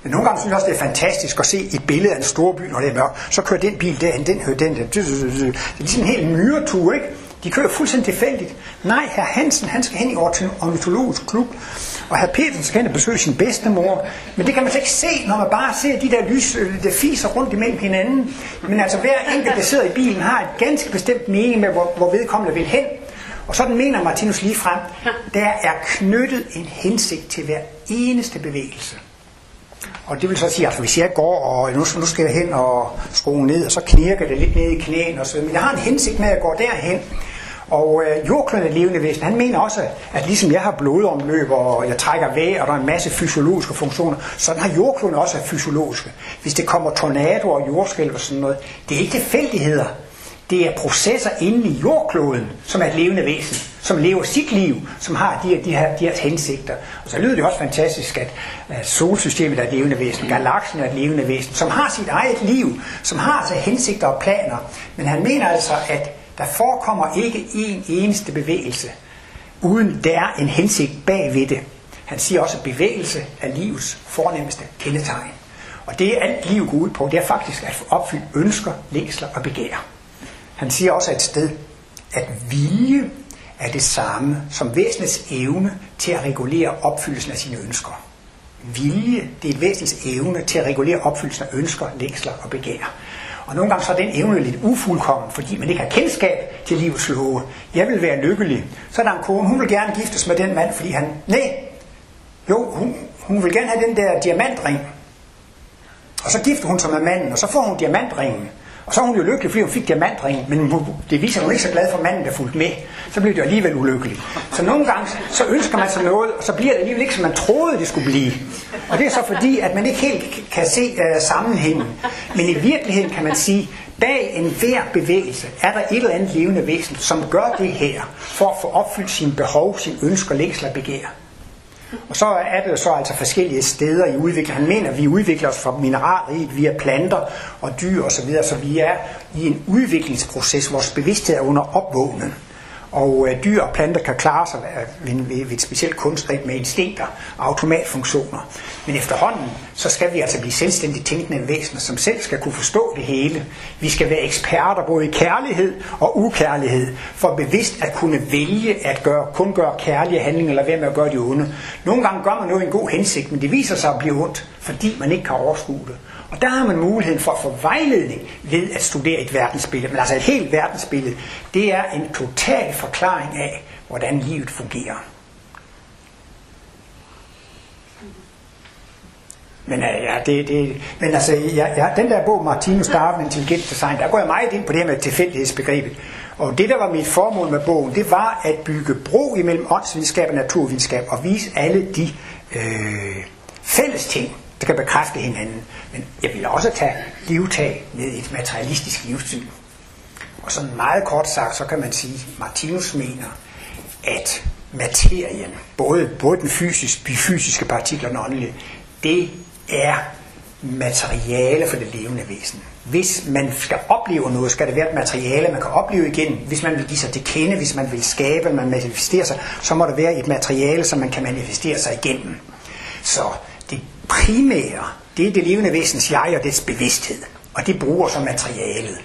Men nogle gange synes jeg også, det er fantastisk at se et billede af en stor by, når det er mørkt. Så kører den bil derhen, den hører den der. Det er ligesom en helt myretur, ikke? De kører fuldstændig tilfældigt. Nej, herr Hansen, han skal hen i ornitologisk klub, og herr Petersen skal hen og besøge sin bedstemor. Men det kan man slet ikke se, når man bare ser de der lys, øh, der fiser rundt imellem hinanden. Men altså hver enkelt, der sidder i bilen, har et ganske bestemt mening med, hvor, hvor vedkommende vil hen. Og sådan mener Martinus lige frem, der er knyttet en hensigt til hver eneste bevægelse. Og det vil så sige, at hvis jeg går, og nu, nu skal jeg hen og skrue ned, og så knirker det lidt ned i knæene og så men jeg har en hensigt med at gå derhen. Og øh, jordkløn levende væsen, han mener også, at ligesom jeg har blodomløb, og jeg trækker vejr, og der er en masse fysiologiske funktioner, sådan har jordkloden også fysiologiske. Hvis det kommer tornadoer og jordskælv og sådan noget, det er ikke tilfældigheder. Det er processer inde i jordkloden, som er et levende væsen, som lever sit liv, som har de her, de her, de her hensigter. Og så lyder det også fantastisk, at, at solsystemet er et levende væsen, galaksen er et levende væsen, som har sit eget liv, som har sig hensigter og planer. Men han mener altså, at der forekommer ikke en eneste bevægelse, uden der er en hensigt bagved det. Han siger også, at bevægelse er livets fornemmeste kendetegn. Og det alt liv går ud på, det er faktisk at opfylde ønsker, længsler og begær. Han siger også et sted, at vilje er det samme som væsenets evne til at regulere opfyldelsen af sine ønsker. Vilje, det er et væsenets evne til at regulere opfyldelsen af ønsker, længsler og begær. Og nogle gange så er den evne lidt ufuldkommen, fordi man ikke har kendskab til livets love. Jeg vil være lykkelig. Så er der en kone, hun vil gerne giftes med den mand, fordi han... Nej, jo, hun, hun vil gerne have den der diamantring. Og så gifter hun sig med manden, og så får hun diamantringen. Og så var hun jo lykkelig, fordi hun fik diamantringen, men det viser, at hun ikke så glad for manden, der fulgte med. Så blev det alligevel ulykkelig. Så nogle gange, så ønsker man sig noget, og så bliver det alligevel ikke, som man troede, det skulle blive. Og det er så fordi, at man ikke helt kan se uh, sammenhængen. Men i virkeligheden kan man sige, bag enhver bevægelse er der et eller andet levende væsen, som gør det her, for at få opfyldt sine behov, sine ønsker, længsler og begær. Og så er det så altså forskellige steder i udviklingen. Han mener, at vi udvikler os fra mineralrigt via planter og dyr osv., så, videre, så vi er i en udviklingsproces. Vores bevidsthed er under opvågning. Og øh, dyr og planter kan klare sig øh, ved, ved, ved et specielt kunstrig med instinkter og automatfunktioner. Men efterhånden, så skal vi altså blive selvstændigt tænkende væsener, som selv skal kunne forstå det hele. Vi skal være eksperter både i kærlighed og ukærlighed, for bevidst at kunne vælge at gøre, kun gøre kærlige handlinger, eller være med at gøre de onde. Nogle gange gør man noget i en god hensigt, men det viser sig at blive ondt, fordi man ikke kan overskue det. Og der har man muligheden for at få vejledning ved at studere et verdensbillede. Men altså et helt verdensbillede, det er en total forklaring af, hvordan livet fungerer. Men, øh, ja, det, det, men altså, ja, ja, den der bog, Martinus Darwin, Intelligent Design, der går jeg meget ind på det her med tilfældighedsbegrebet. Og det, der var mit formål med bogen, det var at bygge bro imellem åndsvidenskab og naturvidenskab, og vise alle de øh, fælles ting, der kan bekræfte hinanden. Men jeg vil også tage livtag med et materialistisk livssyn. Og sådan meget kort sagt, så kan man sige, at Martinus mener, at materien, både, både den fysiske, de fysiske partikler og den åndelige, det er materiale for det levende væsen. Hvis man skal opleve noget, skal det være et materiale, man kan opleve igen. Hvis man vil give sig til kende, hvis man vil skabe, man manifestere sig, så må det være et materiale, som man kan manifestere sig igennem. Så primære, det er det levende væsens jeg og dets bevidsthed. Og det bruger som materialet.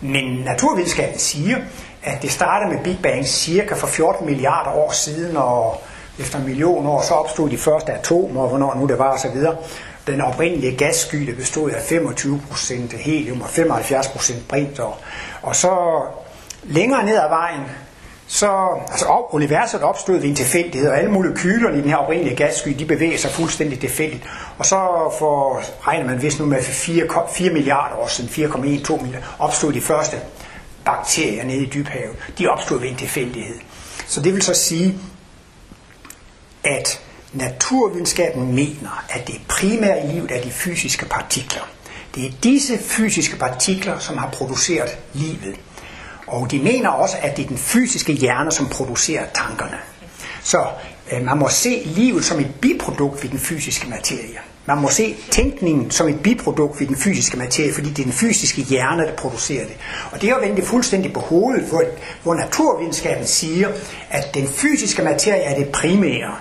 Men naturvidenskaben siger, at det starter med Big Bang cirka for 14 milliarder år siden, og efter en million år, så opstod de første atomer, og hvornår nu det var osv. Den oprindelige gassky, der bestod af 25% helium og 75% brint, og, og så længere ned ad vejen, så altså og universet opstod ved en tilfældighed, og alle molekylerne i den her oprindelige gassky, de bevæger sig fuldstændig tilfældigt. Og så for, regner man vist nu med 4, 4 milliarder år siden, 4,12 milliarder, opstod de første bakterier nede i dybhavet. De opstod ved en tilfældighed. Så det vil så sige, at naturvidenskaben mener, at det primære i livet er de fysiske partikler. Det er disse fysiske partikler, som har produceret livet. Og de mener også, at det er den fysiske hjerne, som producerer tankerne. Så øh, man må se livet som et biprodukt ved den fysiske materie. Man må se tænkningen som et biprodukt ved den fysiske materie, fordi det er den fysiske hjerne, der producerer det. Og det er jo vendt fuldstændig på hovedet, hvor, hvor naturvidenskaben siger, at den fysiske materie er det primære,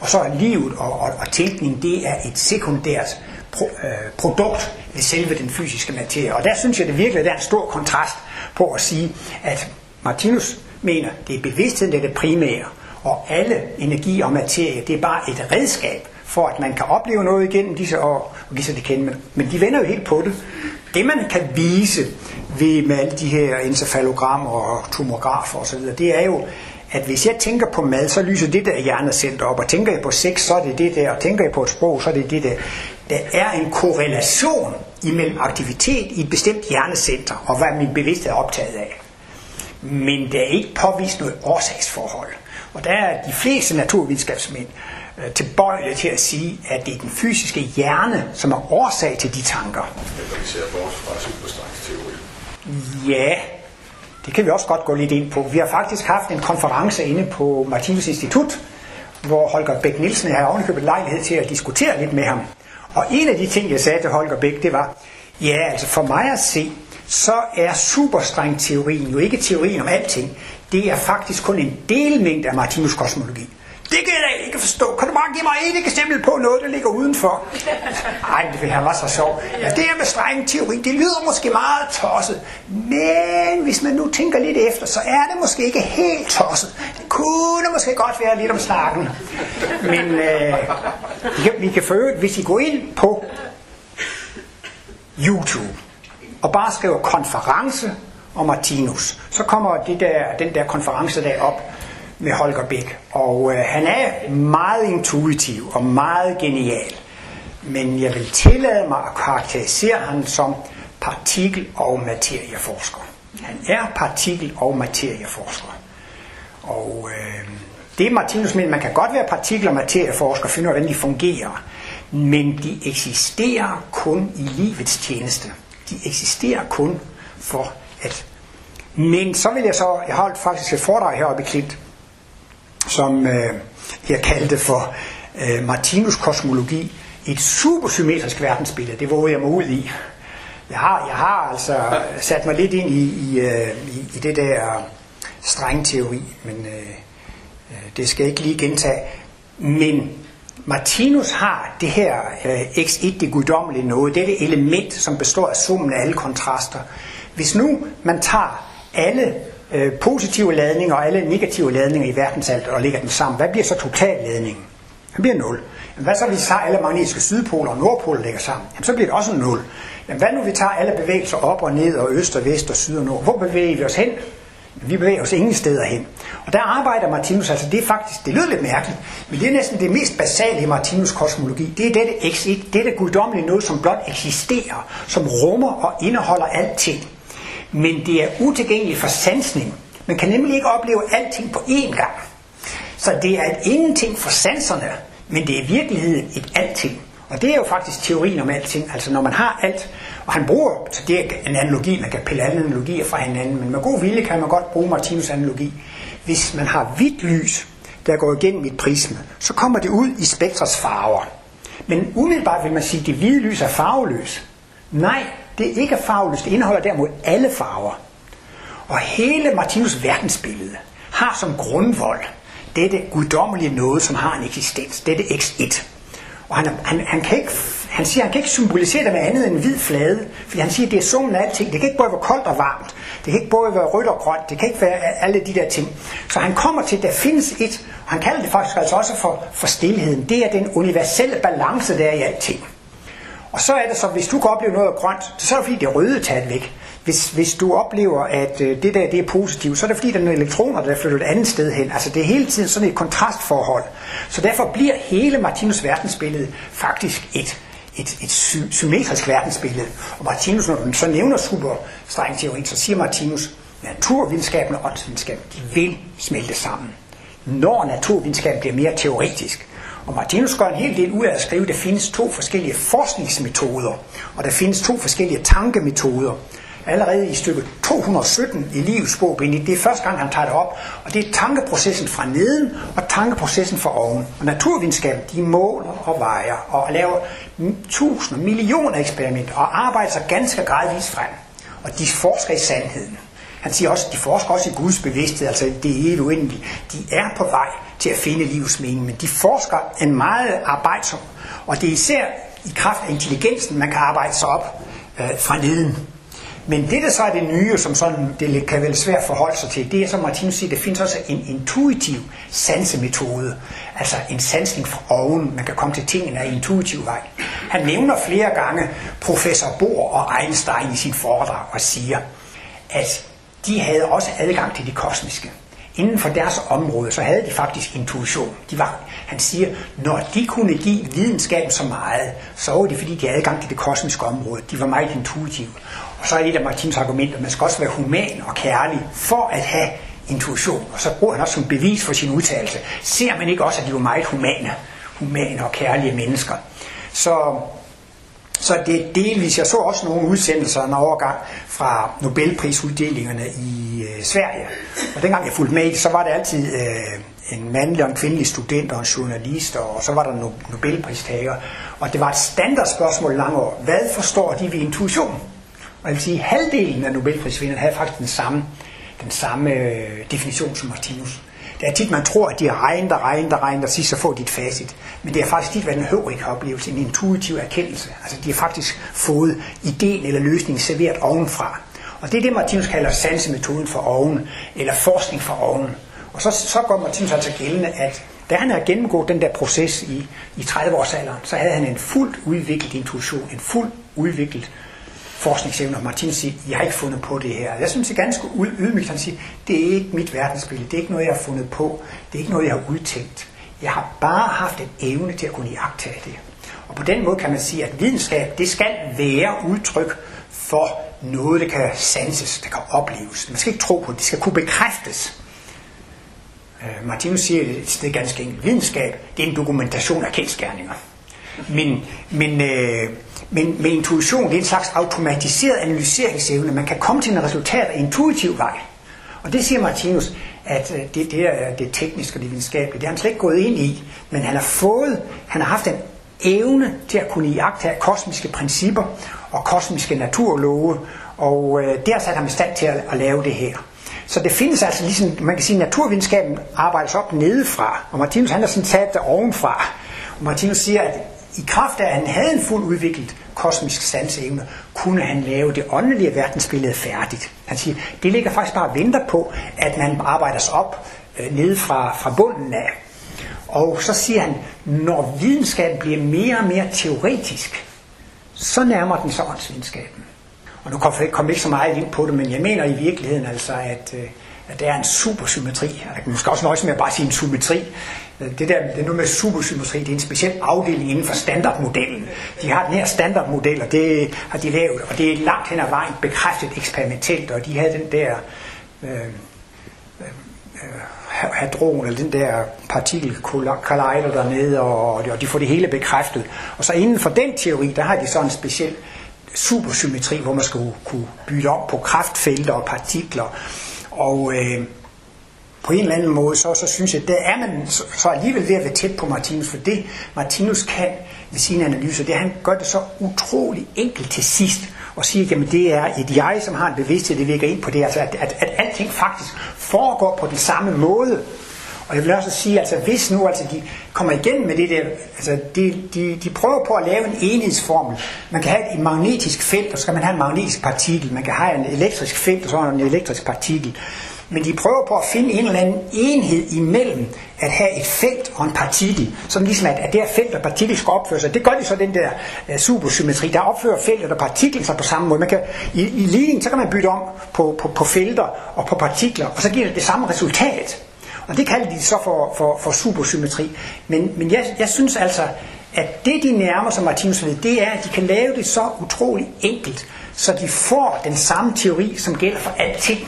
og så er livet og, og, og tænkningen, det er et sekundært pro, øh, produkt ved selve den fysiske materie. Og der synes jeg det virkelig, der er en stor kontrast på at sige, at Martinus mener, det er bevidstheden, der er det primære, og alle energi og materie, det er bare et redskab for, at man kan opleve noget igennem disse år, og give sig det kende. Men, men de vender jo helt på det. Det man kan vise ved med alle de her encefalogrammer og tomografer osv., det er jo, at hvis jeg tænker på mad, så lyser det der hjernecenter op, og tænker jeg på sex, så er det det der, og tænker jeg på et sprog, så er det det der. Der er en korrelation imellem aktivitet i et bestemt hjernecenter, og hvad min bevidsthed er optaget af. Men der er ikke påvist noget årsagsforhold. Og der er de fleste naturvidenskabsmænd øh, tilbøjelige til at sige, at det er den fysiske hjerne, som er årsag til de tanker. Eller vi ser bort fra superstrengsteori. Ja, det kan vi også godt gå lidt ind på. Vi har faktisk haft en konference inde på Martinus Institut, hvor Holger Bæk Nielsen havde ovenikøbet lejlighed til at diskutere lidt med ham. Og en af de ting, jeg sagde til Holger Bæk, det var, ja, altså for mig at se, så er superstrengteorien jo ikke teorien om alting. Det er faktisk kun en delmængde af Martinus kosmologi. Det kan jeg da ikke forstå. Kan du bare give mig et eksempel på noget, der ligger udenfor? Ej, det vil have var så sjovt. Ja, det her med streng teori, det lyder måske meget tosset. Men hvis man nu tænker lidt efter, så er det måske ikke helt tosset. Det kunne måske godt være lidt om snakken. Men øh, vi, kan, vi kan føre, hvis I går ind på YouTube og bare skriver konference om Martinus, så kommer det der, den der konference der op med Holger Bæk. Og øh, han er meget intuitiv og meget genial. Men jeg vil tillade mig at karakterisere ham som partikel- og materieforsker. Han er partikel- og materieforsker. Og øh, det Martinus mener, man kan godt være partikel- og materieforsker og finde ud af, hvordan de fungerer. Men de eksisterer kun i livets tjeneste. De eksisterer kun for at... Men så vil jeg så, jeg holdt faktisk et foredrag heroppe i Klint, som øh, jeg kaldte for øh, Martinus kosmologi, et supersymmetrisk verdensbillede. Det vågede jeg mig ud i. Jeg har, jeg har altså sat mig lidt ind i, i, øh, i, i det der strengteori, men øh, øh, det skal jeg ikke lige gentage. Men Martinus har det her øh, x1, det guddommelige noget, det er det element, som består af summen af alle kontraster. Hvis nu man tager alle øh, positive ladninger og alle negative ladninger i verdensalt og lægger dem sammen, hvad bliver så totalladningen? Den bliver 0. Men hvad så hvis vi tager alle magnetiske sydpoler og nordpoler lægger sammen? Jamen, så bliver det også 0. Men hvad nu vi tager alle bevægelser op og ned og øst og vest og syd og nord? Hvor bevæger vi os hen? Vi bevæger os ingen steder hen. Og der arbejder Martinus, altså det er faktisk, det lyder lidt mærkeligt, men det er næsten det mest basale i Martinus kosmologi. Det er dette X1, dette guddommelige noget, som blot eksisterer, som rummer og indeholder alting. Men det er utilgængeligt for sansning. Man kan nemlig ikke opleve alting på én gang. Så det er et ingenting for sanserne, men det er i virkeligheden et alting. Og det er jo faktisk teorien om alting. Altså når man har alt, og han bruger, så det er en analogi, man kan pille alle analogier fra hinanden, men med god vilje kan man godt bruge Martinus analogi. Hvis man har hvidt lys, der går igennem et prisme, så kommer det ud i spektrets farver. Men umiddelbart vil man sige, at det hvide lys er farveløs. Nej, det er ikke farveløst. Indeholder derimod alle farver. Og hele Martinus verdensbillede har som grundvold dette guddommelige noget, som har en eksistens. Dette X1. Og han, han, han, kan ikke, han siger, han kan ikke symbolisere det med andet end en hvid flade, fordi han siger, at det er summen af alting. Det kan ikke både være koldt og varmt. Det kan ikke både være rødt og grønt. Det kan ikke være alle de der ting. Så han kommer til, at der findes et, og han kalder det faktisk altså også for, for stillheden. Det er den universelle balance, der er i alting. Og så er det så, hvis du kan opleve noget grønt, så er det fordi, det røde taget væk. Hvis, hvis du oplever, at øh, det der det er positivt, så er det fordi, der er nogle elektroner, der er flyttet et andet sted hen. Altså det er hele tiden sådan et kontrastforhold. Så derfor bliver hele Martinus verdensbillede faktisk et, et, et sy- symmetrisk verdensbillede. Og Martinus, når du så nævner superstrengteorien, så siger Martinus, naturvidenskaben og åndsvidenskaben, de vil smelte sammen. Når naturvidenskaben bliver mere teoretisk, og Martinus gør en hel del ud af at skrive, at der findes to forskellige forskningsmetoder, og der findes to forskellige tankemetoder. Allerede i stykke 217 i livets bog, det er første gang, han tager det op, og det er tankeprocessen fra neden og tankeprocessen fra oven. Og naturvidenskaben, de måler og vejer og laver tusinder, millioner eksperimenter og arbejder sig ganske gradvist frem. Og de forsker i sandheden. Han siger også, at de forsker også i Guds bevidsthed, altså det evige uendelige. De er på vej til at finde livets mening, men de forsker en meget arbejdsom, og det er især i kraft af intelligensen, man kan arbejde sig op øh, fra neden. Men det, der så er det nye, som sådan, det kan være svært forholde sig til, det er, som Martinus siger, det findes også en intuitiv sansemetode. Altså en sansning fra oven. Man kan komme til tingene af intuitiv vej. Han nævner flere gange professor Bohr og Einstein i sin foredrag og siger, at de havde også adgang til det kosmiske. Inden for deres område, så havde de faktisk intuition. De var, han siger, når de kunne give videnskaben så meget, så var det fordi, de havde adgang til det kosmiske område. De var meget intuitive. Og så er det et af Martins argumenter, man skal også være human og kærlig for at have intuition. Og så bruger han også som bevis for sin udtalelse. Ser man ikke også, at de var meget humane, humane og kærlige mennesker? Så så det er delvis, jeg så også nogle udsendelser en overgang fra Nobelprisuddelingerne i øh, Sverige. Og dengang jeg fulgte med så var det altid øh, en mandlig og en kvindelig student og en journalist, og så var der no- Nobelpristager. Og det var et standardspørgsmål lange år. Hvad forstår de ved intuition? Og jeg vil sige, halvdelen af Nobelprisvinderne havde faktisk den samme, den samme øh, definition som Martinus. Det er tit, man tror, at de regner, der regner, der og og sidst så får de et facit. Men det er faktisk tit hvad den høvrige hørig oplevelse, en intuitiv erkendelse. Altså, de har faktisk fået ideen eller løsningen serveret ovenfra. Og det er det, Martinus kalder sansemetoden for oven, eller forskning for oven. Og så, så går Martinus altså gældende, at da han havde gennemgået den der proces i, i 30-årsalderen, så havde han en fuldt udviklet intuition, en fuldt udviklet forskningsevne, og Martin siger, jeg har ikke fundet på det her. Jeg synes, det er ganske ydmygt, han siger, det er ikke mit verdensbillede, det er ikke noget, jeg har fundet på, det er ikke noget, jeg har udtænkt. Jeg har bare haft en evne til at kunne iagtage det. Og på den måde kan man sige, at videnskab, det skal være udtryk for noget, der kan sanses, der kan opleves. Man skal ikke tro på det, det skal kunne bekræftes. Øh, Martinus siger et sted ganske enkelt, videnskab, det er en dokumentation af kendskærninger. Men, men øh, men med intuition, det er en slags automatiseret analyseringsevne. Man kan komme til en resultat af intuitiv vej. Og det siger Martinus, at øh, det, det er øh, det tekniske og det videnskabelige. Det har han slet ikke gået ind i. Men han har fået, han har haft en evne til at kunne iagtage kosmiske principper og kosmiske naturlove. Og øh, det har sat ham i stand til at, at lave det her. Så det findes altså ligesom, man kan sige, at naturvidenskaben arbejdes op nedefra. Og Martinus han har sådan taget det ovenfra. Og Martinus siger, at i kraft af, at han havde en fuldt udviklet kosmisk sansevne, kunne han lave det åndelige verdensbillede færdigt. Han siger, det ligger faktisk bare og venter på, at man arbejder sig op øh, nede fra, fra bunden af. Og så siger han, når videnskaben bliver mere og mere teoretisk, så nærmer den sig åndsvidenskaben. Og nu kommer jeg kom ikke så meget ind på det, men jeg mener i virkeligheden altså, at, øh, at der er en supersymmetri. Jeg kan måske også nøjes med at bare sige en symmetri. Øh, det der det nu med supersymmetri, det er en speciel afdeling inden for standardmodellen. De har den her standardmodel, og det har de lavet, og det er langt hen ad vejen bekræftet eksperimentelt, og de havde den der øh, øh, øh hadron, eller den der partikel collider dernede, og, og de får det hele bekræftet. Og så inden for den teori, der har de så en speciel supersymmetri, hvor man skal kunne bytte om på kraftfelter og partikler. Og øh, på en eller anden måde, så, så synes jeg, der er man så, så alligevel ved at være tæt på Martinus, for det Martinus kan, med sine analyser, det er, at han gør det så utrolig enkelt til sidst, og siger, at det er et jeg, som har en bevidsthed, det virker ind på det, altså at, at, at alting faktisk foregår på den samme måde. Og jeg vil også sige, altså hvis nu altså, de kommer igen med det der, altså de, de, de prøver på at lave en enhedsformel. Man kan have et magnetisk felt, og så kan man have en magnetisk partikel. Man kan have en elektrisk felt, og så en elektrisk partikel. Men de prøver på at finde en eller anden enhed imellem at have et felt og en partikel, som ligesom at, at det her felt og partikel skal opføre sig. Det gør de så den der uh, supersymmetri, der opfører feltet og partiklen sig på samme måde. Man kan, i, I ligning, så kan man bytte om på, på, på felter og på partikler, og så giver det det samme resultat. Og det kalder de så for, for, for supersymmetri. Men, men jeg, jeg synes altså, at det de nærmer sig Martinus ved, det er, at de kan lave det så utroligt enkelt, så de får den samme teori, som gælder for alting.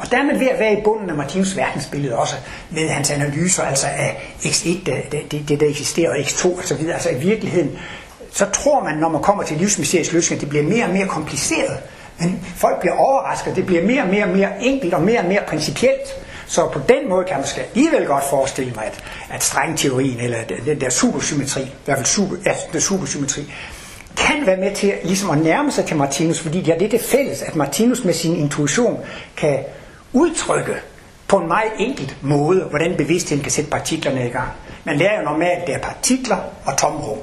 Og dermed ved at være i bunden af Martinus verdensbillede også, med hans analyser altså af x1, det, det, det der eksisterer, og x2 osv., altså, altså i virkeligheden, så tror man, når man kommer til livsmysteriets løsning, at det bliver mere og mere kompliceret. Men folk bliver overrasket, det bliver mere og mere, og mere enkelt og mere og mere principielt. Så på den måde kan man måske alligevel godt forestille mig, at, at strengteorien, eller den der supersymmetri, i hvert fald super, ja, den supersymmetri, kan være med til ligesom at nærme sig til Martinus, fordi de har det det fælles, at Martinus med sin intuition kan udtrykke på en meget enkelt måde, hvordan bevidstheden kan sætte partiklerne i gang. Man lærer jo normalt, at det er partikler og tomrum.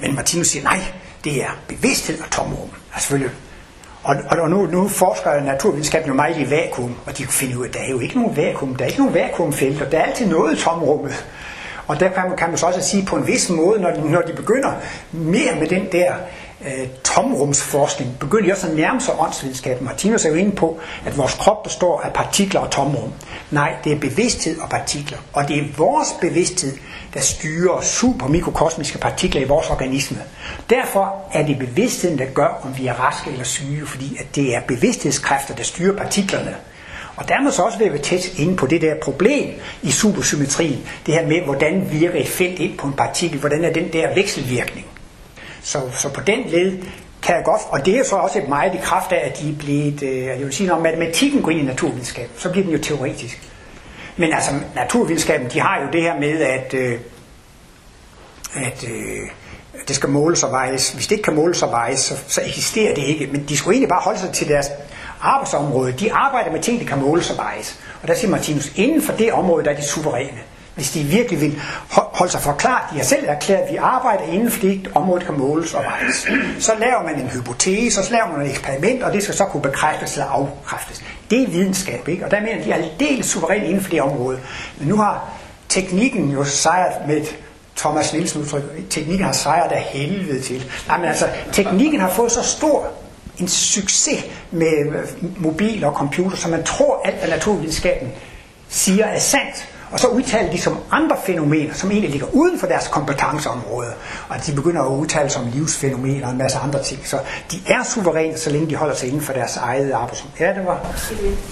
Men Martinus siger, nej, det er bevidsthed og tomrum. Altså selvfølgelig og, og nu, nu forsker naturvidenskaben jo meget i vakuum, og de kan finde ud af, at der er jo ikke nogen vakuum, der er ikke nogen vakuumfelter, der er altid noget i tomrummet. Og der kan man, kan man så også sige på en vis måde, når de, når de begynder mere med den der øh, tomrumsforskning, begyndte også at nærme sig åndsvidenskaben. Martinus er jo inde på, at vores krop består af partikler og tomrum. Nej, det er bevidsthed og partikler. Og det er vores bevidsthed, der styrer supermikrokosmiske partikler i vores organisme. Derfor er det bevidstheden, der gør, om vi er raske eller syge, fordi at det er bevidsthedskræfter, der styrer partiklerne. Og dermed så også vil vi tæt inde på det der problem i supersymmetrien. Det her med, hvordan virker et felt ind på en partikel, hvordan er den der vekselvirkning. Så, så på den led kan jeg godt, og det er så også et meget i kraft af, at de er blevet, øh, jeg vil sige, når matematikken går ind i naturvidenskab, så bliver den jo teoretisk. Men altså, naturvidenskaben, de har jo det her med, at, øh, at øh, det skal måles og vejes. Hvis det ikke kan måles og vejes, så, så eksisterer det ikke. Men de skulle egentlig bare holde sig til deres arbejdsområde. De arbejder med ting, der kan måles og vejes. Og der siger Martinus, inden for det område, der er de suveræne. Hvis de virkelig vil holde sig for klar. de har selv erklæret, at vi arbejder inden for det område, der kan måles og vejes. Så laver man en hypotese, og så laver man et eksperiment, og det skal så kunne bekræftes eller afkræftes. Det er videnskab, ikke? Og der mener de er aldeles suveræne inden for det område. Men nu har teknikken jo sejret med et Thomas Nielsen udtryk, teknikken har sejret af helvede til. Nej, men altså, teknikken har fået så stor en succes med mobil og computer, så man tror, alt hvad naturvidenskaben siger er sandt. Og så udtaler de som andre fænomener, som egentlig ligger uden for deres kompetenceområde. Og de begynder at udtale sig om livsfænomener og en masse andre ting. Så de er suveræne, så længe de holder sig inden for deres eget arbejdsområde. Ja, det var...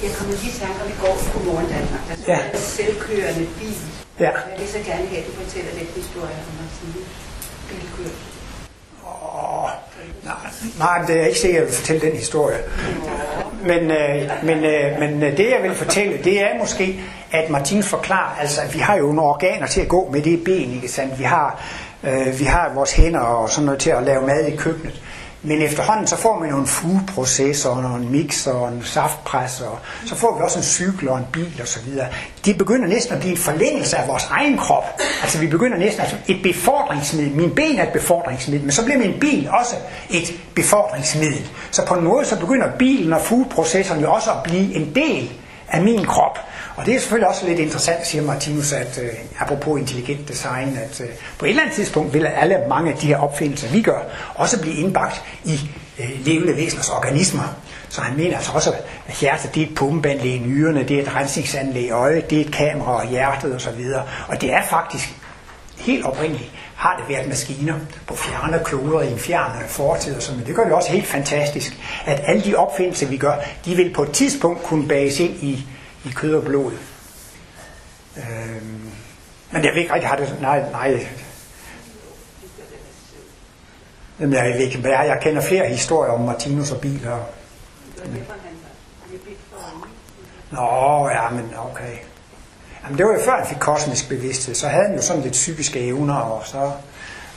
Jeg kom lige tanker i går på Godmorgen Danmark. Der ja. en selvkørende bil. Ja. Jeg vil så gerne have, at du fortæller lidt historie om sådan bilkørsel. Åh, nej, det er ikke sikkert, at jeg vil fortælle den historie. Men, øh, men, øh, men øh, det, jeg vil fortælle, det er måske, at Martin forklarer, altså, at vi har jo nogle organer til at gå med det ben, ikke sandt? Vi har, øh, vi har vores hænder og sådan noget til at lave mad i køkkenet. Men efterhånden så får man jo en fugeprocessor og en mixer, og en saftpresse, og så får vi også en cykel og en bil og så videre. De begynder næsten at blive en forlængelse af vores egen krop. Altså vi begynder næsten altså et befordringsmiddel. Min ben er et befordringsmiddel, men så bliver min bil også et befordringsmiddel. Så på en måde så begynder bilen og fugeprocessoren jo også at blive en del af min krop. Og det er selvfølgelig også lidt interessant, siger Martinus, at øh, apropos intelligent design, at øh, på et eller andet tidspunkt vil alle mange af de her opfindelser, vi gør, også blive indbagt i øh, levende væseners organismer. Så han mener altså også, at hjertet det er et pumpeanlæg i nyrerne, det er et rensningsanlæg i øjet, det er et kamera og hjertet osv. Og, og det er faktisk helt oprindeligt har det været maskiner på fjerne kloder i en fjerne fortid og sådan Det gør det også helt fantastisk, at alle de opfindelser, vi gør, de vil på et tidspunkt kunne bages ind i i kød og blod. Øhm, men jeg ved ikke rigtig, har det... Nej, nej. Jamen, jeg ved ikke, jeg, jeg kender flere historier om Martinus og biler. Nå, ja, men okay. Jamen, det var jo før han fik kosmisk bevidsthed, så havde han jo sådan lidt psykiske evner, og så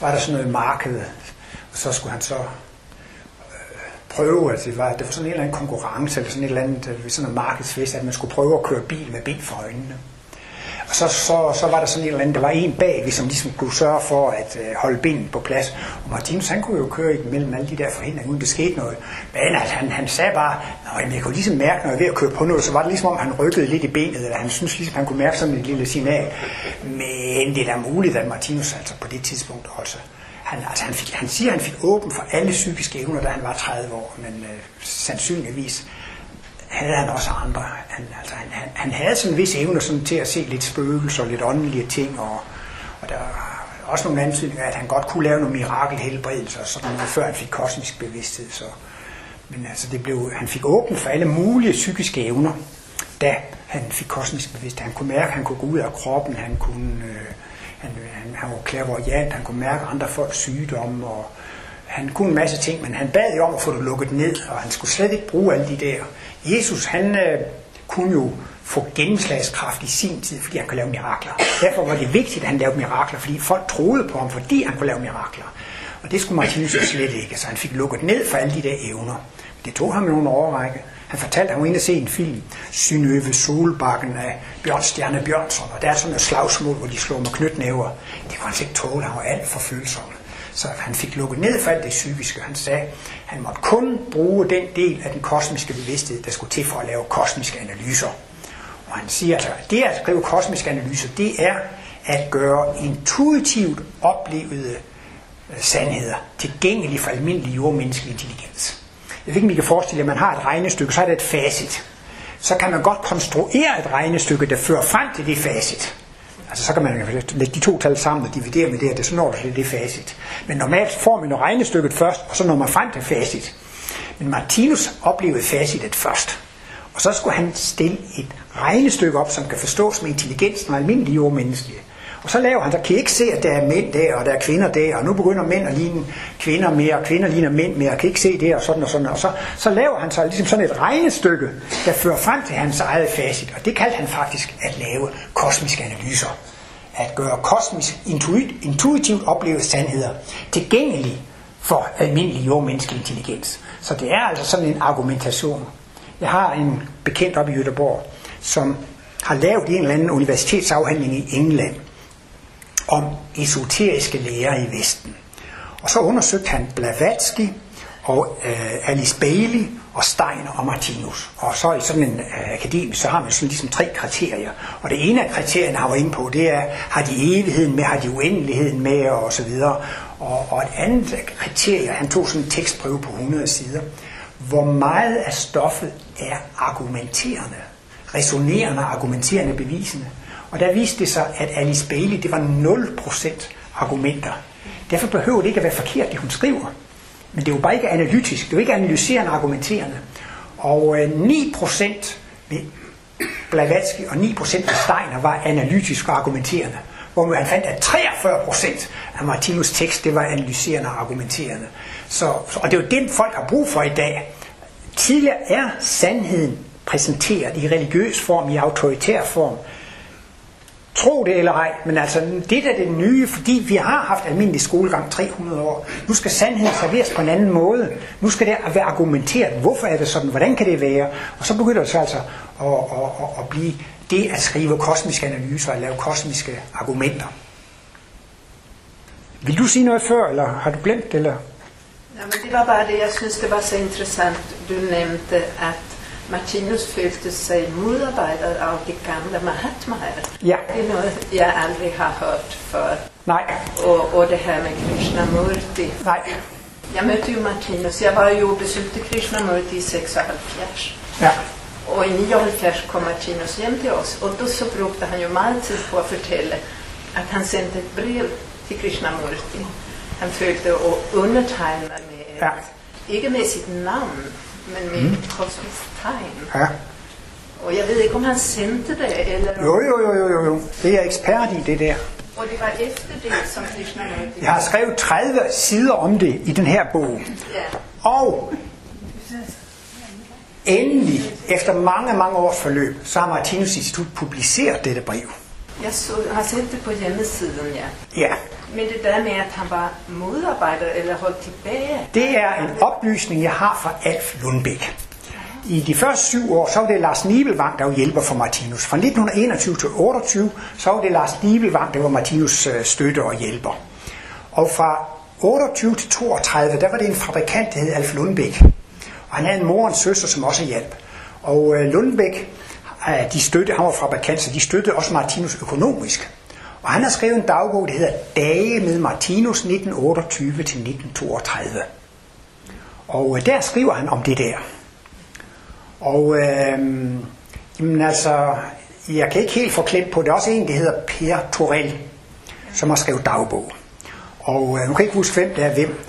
var der sådan noget marked, og så skulle han så prøve, at det var, det var sådan en eller anden konkurrence, eller sådan et eller andet, øh, sådan en markedsfest, at man skulle prøve at køre bil med bind for øjnene. Og så, så, så var der sådan en eller anden, der var en bag, som ligesom kunne sørge for at øh, holde binden på plads. Og Martinus, han kunne jo køre mellem alle de der forhindringer, uden det skete noget. Men altså, han, han sagde bare, at jeg kunne ligesom mærke, når jeg var ved at køre på noget, så var det ligesom om, han rykkede lidt i benet, eller han synes ligesom, han kunne mærke sådan et lille signal. Men det er da muligt, at Martinus altså på det tidspunkt også han, altså han, fik, han siger, at han fik åben for alle psykiske evner, da han var 30 år, men øh, sandsynligvis havde han også andre. Han, altså, han, han, han havde sådan en vis evne sådan, til at se lidt spøgelser og lidt åndelige ting, og, og der var også nogle antydninger, at han godt kunne lave nogle mirakelhelbredelser, sådan noget, før han fik kosmisk bevidsthed. Så. Men altså, det blev, han fik åbent for alle mulige psykiske evner, da han fik kosmisk bevidsthed. Han kunne mærke, at han kunne gå ud af kroppen, han kunne... Øh, han, han, han var klærvoriant, han kunne mærke andre folks sygdomme, og han kunne en masse ting, men han bad jo om at få det lukket ned, og han skulle slet ikke bruge alle de der. Jesus, han øh, kunne jo få gennemslagskraft i sin tid, fordi han kunne lave mirakler. Derfor var det vigtigt, at han lavede mirakler, fordi folk troede på ham, fordi han kunne lave mirakler. Og det skulle Martinus jo slet ikke, så han fik lukket ned for alle de der evner. Det tog ham nogle overrække. Han fortalte, at han var inde og se en film, Synøve Solbakken af Bjørnstjerne Bjørnsson, og der er sådan et slagsmål, hvor de slår med knytnæver. Det kunne han altså ikke tåle, han var alt for følsom. Så han fik lukket ned for alt det psykiske. Han sagde, han måtte kun bruge den del af den kosmiske bevidsthed, der skulle til for at lave kosmiske analyser. Og han siger altså, at det at skrive kosmiske analyser, det er at gøre intuitivt oplevede øh, sandheder tilgængelige for almindelig jordmenneskelig intelligens. Jeg ved ikke, om I kan forestille jer, at man har et regnestykke, så er det et facit. Så kan man godt konstruere et regnestykke, der fører frem til det facit. Altså så kan man lægge de to tal sammen og dividere med det, og det så når du til det facit. Men normalt får man jo regnestykket først, og så når man frem til facit. Men Martinus oplevede facitet først. Og så skulle han stille et regnestykke op, som kan forstås med intelligensen og almindelige jordmenneskelige. Og så laver han, der kan I ikke se, at der er mænd der, og der er kvinder der, og nu begynder mænd at ligne kvinder mere, og kvinder ligner mænd mere, kan I ikke se det, og sådan og sådan. Og så, så laver han så ligesom sådan et regnestykke, der fører frem til hans eget facit, og det kaldte han faktisk at lave kosmiske analyser. At gøre kosmisk, intuit, intuitivt oplevede sandheder tilgængelige for almindelig jordmenneskelig intelligens. Så det er altså sådan en argumentation. Jeg har en bekendt op i Göteborg, som har lavet en eller anden universitetsafhandling i England, om esoteriske lærer i Vesten. Og så undersøgte han Blavatsky og øh, Alice Bailey og Steiner og Martinus. Og så i sådan en øh, akademisk, så har man sådan ligesom tre kriterier. Og det ene af kriterierne, han var inde på, det er, har de evigheden med, har de uendeligheden med, og så videre. Og, og et andet kriterie, han tog sådan en tekstprøve på 100 sider. Hvor meget af stoffet er argumenterende, resonerende, argumenterende bevisende. Og der viste det sig, at Alice Bailey, det var 0% argumenter. Derfor behøver det ikke at være forkert, det hun skriver. Men det er jo bare ikke analytisk, det er jo ikke analyserende argumenterende. Og øh, 9% ved Blavatsky og 9% ved Steiner var analytisk og argumenterende. Hvor han fandt, at 43% af Martinus tekst, det var analyserende og argumenterende. Så, og det er jo det, folk har brug for i dag. Tidligere er sandheden præsenteret i religiøs form, i autoritær form, Tro det eller ej, men altså det er det nye, fordi vi har haft almindelig skolegang 300 år. Nu skal sandheden serveres på en anden måde. Nu skal det være argumenteret. Hvorfor er det sådan? Hvordan kan det være? Og så begynder det så altså at, at, at, at blive det at skrive kosmiske analyser og lave kosmiske argumenter. Vil du sige noget før, eller har du glemt det? Eller? Ja, men det var bare det, jeg synes, det var så interessant. Du nævnte, at Martinus sig modarbejdet af de gamle Mahatmaer. Ja. Det er noget, jeg aldrig har hørt før. Nej. Og, og det her med Krishnamurti. Nej. Jeg mødte jo Martinus. Jeg var jo besøgte Krishnamurti i 76. Ja. Og i 79 kom Martinus hjem til os. Og då så brugte han jo meget tid på at fortælle, at han sendte et brev til Krishnamurti. Han følte at undertegne med, ja. ikke med sit navn, men med mm. kosmisk tegn. Ja. Og jeg ved ikke, om han sendte det, eller... Jo, jo, jo, jo, jo. Det er jeg ekspert i, det der. Og det var efter det, som Krishnamurti... Jeg har skrevet 30 sider om det i den her bog. Ja. Og endelig, efter mange, mange års forløb, så har Martinus Institut publiceret dette brev. Jeg så, har set det på hjemmesiden, ja. Ja, Men det der med, at han var modarbejder eller holdt tilbage, det er en oplysning, jeg har fra Alf Lundbæk. I de første syv år, så var det Lars Nibelvang, der var hjælper for Martinus. Fra 1921 til 28, så var det Lars Nibelvang, der var Martinus øh, støtte og hjælper. Og fra 28 til 32, der var det en fabrikant, der hed Alf Lundbæk. Og han havde en mor og en søster, som også hjalp. Og øh, Lundbæk, de støttede, han var fra så de støttede også Martinus økonomisk. Og han har skrevet en dagbog, der hedder Dage med Martinus 1928 til 1932. Og øh, der skriver han om det der. Og øh, jamen altså, jeg kan ikke helt få på, det er også en, der hedder Per Torell, som har skrevet dagbog. Og øh, nu kan jeg ikke huske, hvem det er hvem.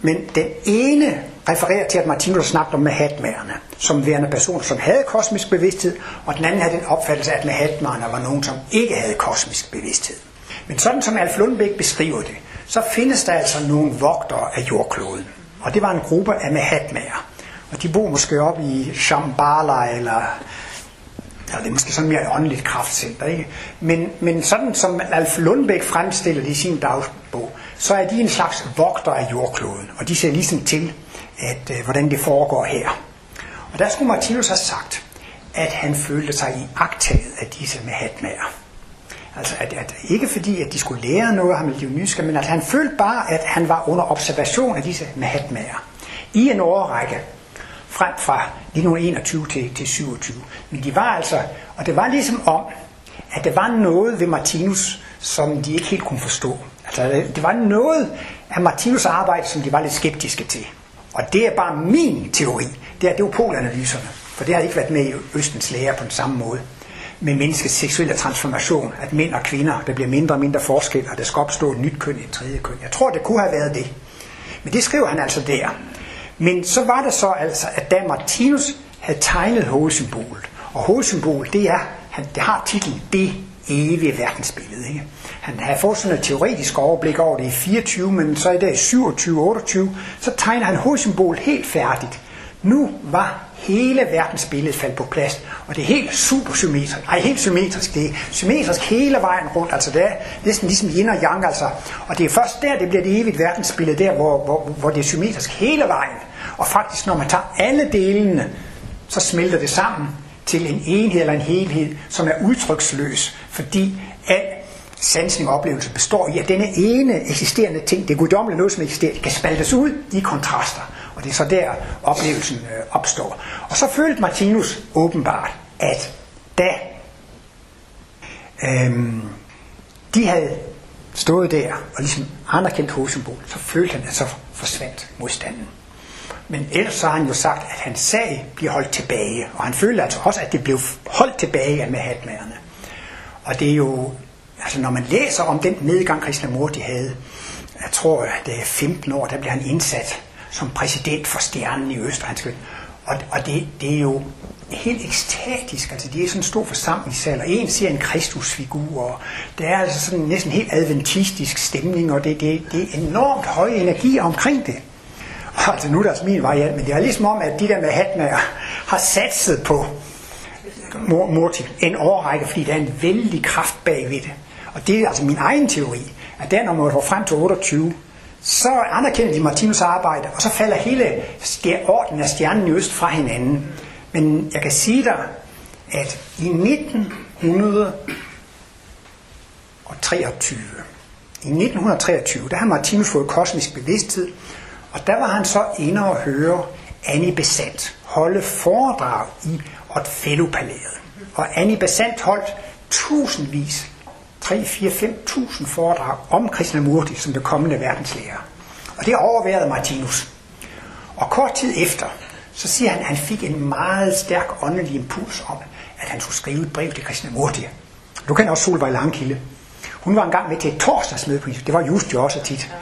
Men den ene refererer til, at Martinus snakkede om Mahatmaerne, som værende personer, som havde kosmisk bevidsthed, og den anden havde den opfattelse, at Mahatmaerne var nogen, som ikke havde kosmisk bevidsthed. Men sådan som Alf Lundbæk beskriver det, så findes der altså nogle vogtere af jordkloden. Og det var en gruppe af Mahatmaer. Og de bor måske op i Shambhala eller Ja, det er måske sådan mere et åndeligt kraftcenter, ikke? Men, men sådan som Alf Lundbæk fremstiller det i sin dagbog, så er de en slags vogter af jordkloden, og de ser ligesom til, at, øh, hvordan det foregår her. Og der skulle Martinus have sagt, at han følte sig i agtaget af disse mahatmaer. Altså, at, at, ikke fordi, at de skulle lære noget af ham eller de men at han følte bare, at han var under observation af disse mahatmaer. I en årrække, frem fra 1921 til, til 27. Men de var altså, og det var ligesom om, at der var noget ved Martinus, som de ikke helt kunne forstå. Altså, det var noget af Martinus arbejde, som de var lidt skeptiske til. Og det er bare min teori. Det er, det er jo polanalyserne. For det har ikke været med i Østens læger på den samme måde. Med menneskets seksuelle transformation, at mænd og kvinder, der bliver mindre og mindre forskel, og der skal opstå et nyt køn et tredje køn. Jeg tror, det kunne have været det. Men det skriver han altså der. Men så var det så altså, at da Martinus havde tegnet hovedsymbolet, og hovedsymbolet, det er, han, det har titlen Det evige verdensbillede. Ikke? Han har fået sådan et teoretisk overblik over det i 24, men så i dag 27-28, så tegner han hovedsymbolet helt færdigt. Nu var hele verdensbilledet faldt på plads, og det er helt supersymmetrisk, nej helt symmetrisk. Det er symmetrisk hele vejen rundt, altså det er næsten ligesom yin og yang, altså. Og det er først der, det bliver det evigt verdensbillede, der hvor, hvor, hvor det er symmetrisk hele vejen. Og faktisk, når man tager alle delene, så smelter det sammen til en enhed eller en helhed, som er udtryksløs, fordi al sansning og oplevelse består i, at denne ene eksisterende ting, det guddommelige noget, som eksisterer, kan spaltes ud i kontraster. Og det er så der, oplevelsen øh, opstår. Og så følte Martinus åbenbart, at da øhm, de havde stået der og ligesom anerkendt hovedsymbol, så følte han, at så forsvandt modstanden. Men ellers har han jo sagt, at hans sag bliver holdt tilbage. Og han føler altså også, at det blev holdt tilbage af Mahatmaerne. Og det er jo, altså når man læser om den nedgang Krishnamurti havde, jeg tror, det er 15 år, der blev han indsat som præsident for stjernen i Øst. Og, og det, det er jo helt ekstatisk. Altså, det er sådan en stor forsamlingssal, og en ser en kristusfigur, og det er altså sådan næsten helt adventistisk stemning, og det, det, det er enormt høje energi omkring det. Altså nu er der også min variant, men det er ligesom om, at de der med hatten har satset på Morty en årrække, fordi der er en vældig kraft bagved det. Og det er altså min egen teori, at der når man var frem til 28, så anerkender de Martinus arbejde, og så falder hele orden af stjernen i øst fra hinanden. Men jeg kan sige dig, at i 1923, i 1923, der har Martinus fået kosmisk bevidsthed, og der var han så inde og høre Annie Besant holde foredrag i Otfellopalæet. Og Annie Besant holdt tusindvis, 3, 4, 5.000 foredrag om Krishnamurti som det kommende verdenslærer. Og det overværede Martinus. Og kort tid efter, så siger han, at han fik en meget stærk åndelig impuls om, at han skulle skrive et brev til Krishnamurti. Du kender også Solvej Langkilde. Hun var engang med til et torsdagsmøde på Det var just jo også tit.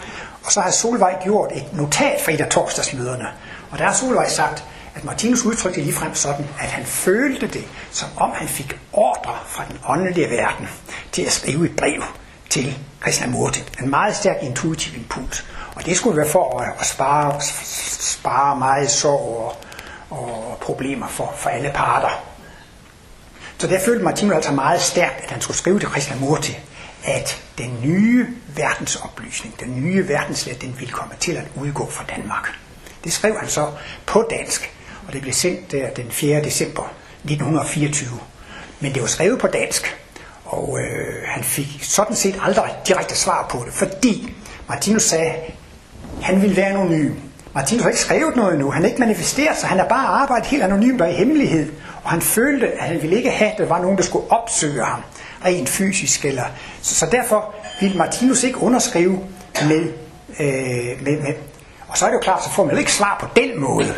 Og så har Solvej gjort et notat fra et af torsdagsmøderne. Og der har Solvej sagt, at Martinus udtrykte ligefrem sådan, at han følte det, som om han fik ordre fra den åndelige verden til at skrive et brev til Krishnamurti. En meget stærk intuitiv impuls. Og det skulle være for at spare, spare meget sorg og, og problemer for, for alle parter. Så der følte Martinus altså meget stærkt, at han skulle skrive til Krishnamurti, at den nye verdensoplysning, den nye verdenslære, den ville komme til at udgå fra Danmark. Det skrev han så på dansk, og det blev sendt der den 4. december 1924. Men det var skrevet på dansk, og øh, han fik sådan set aldrig direkte svar på det, fordi Martinus sagde, han ville være anonym. Martinus har ikke skrevet noget endnu, han har ikke manifesteret sig, han har bare arbejdet helt anonymt og i hemmelighed. Og han følte, at han ville ikke have, at der var nogen, der skulle opsøge ham, rent fysisk. Eller, så, så derfor ville Martinus ikke underskrive med, øh, med, med. Og så er det jo klart, så får man jo ikke svar på den måde.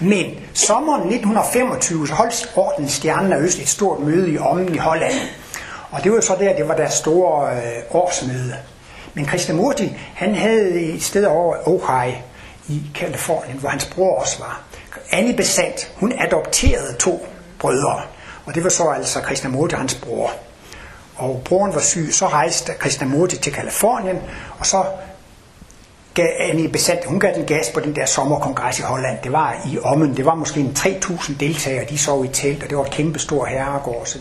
Men sommeren 1925, så holdt Orden Stjernen af Øst et stort møde i Ommen i Holland. Og det var så der, det var deres store øh, årsmøde. Men Krishnamurti, han havde et sted over Ojai i Kalifornien, hvor hans bror også var. Annie Besant, hun adopterede to brødre. Og det var så altså Krishnamurti og hans bror. Og broren var syg, så rejste Krishnamurti til Kalifornien, og så gav Annie Besant, hun gav den gas på den der sommerkongres i Holland. Det var i Ommen, det var måske en 3.000 deltagere, de sov i telt, og det var et kæmpe stor herregård osv.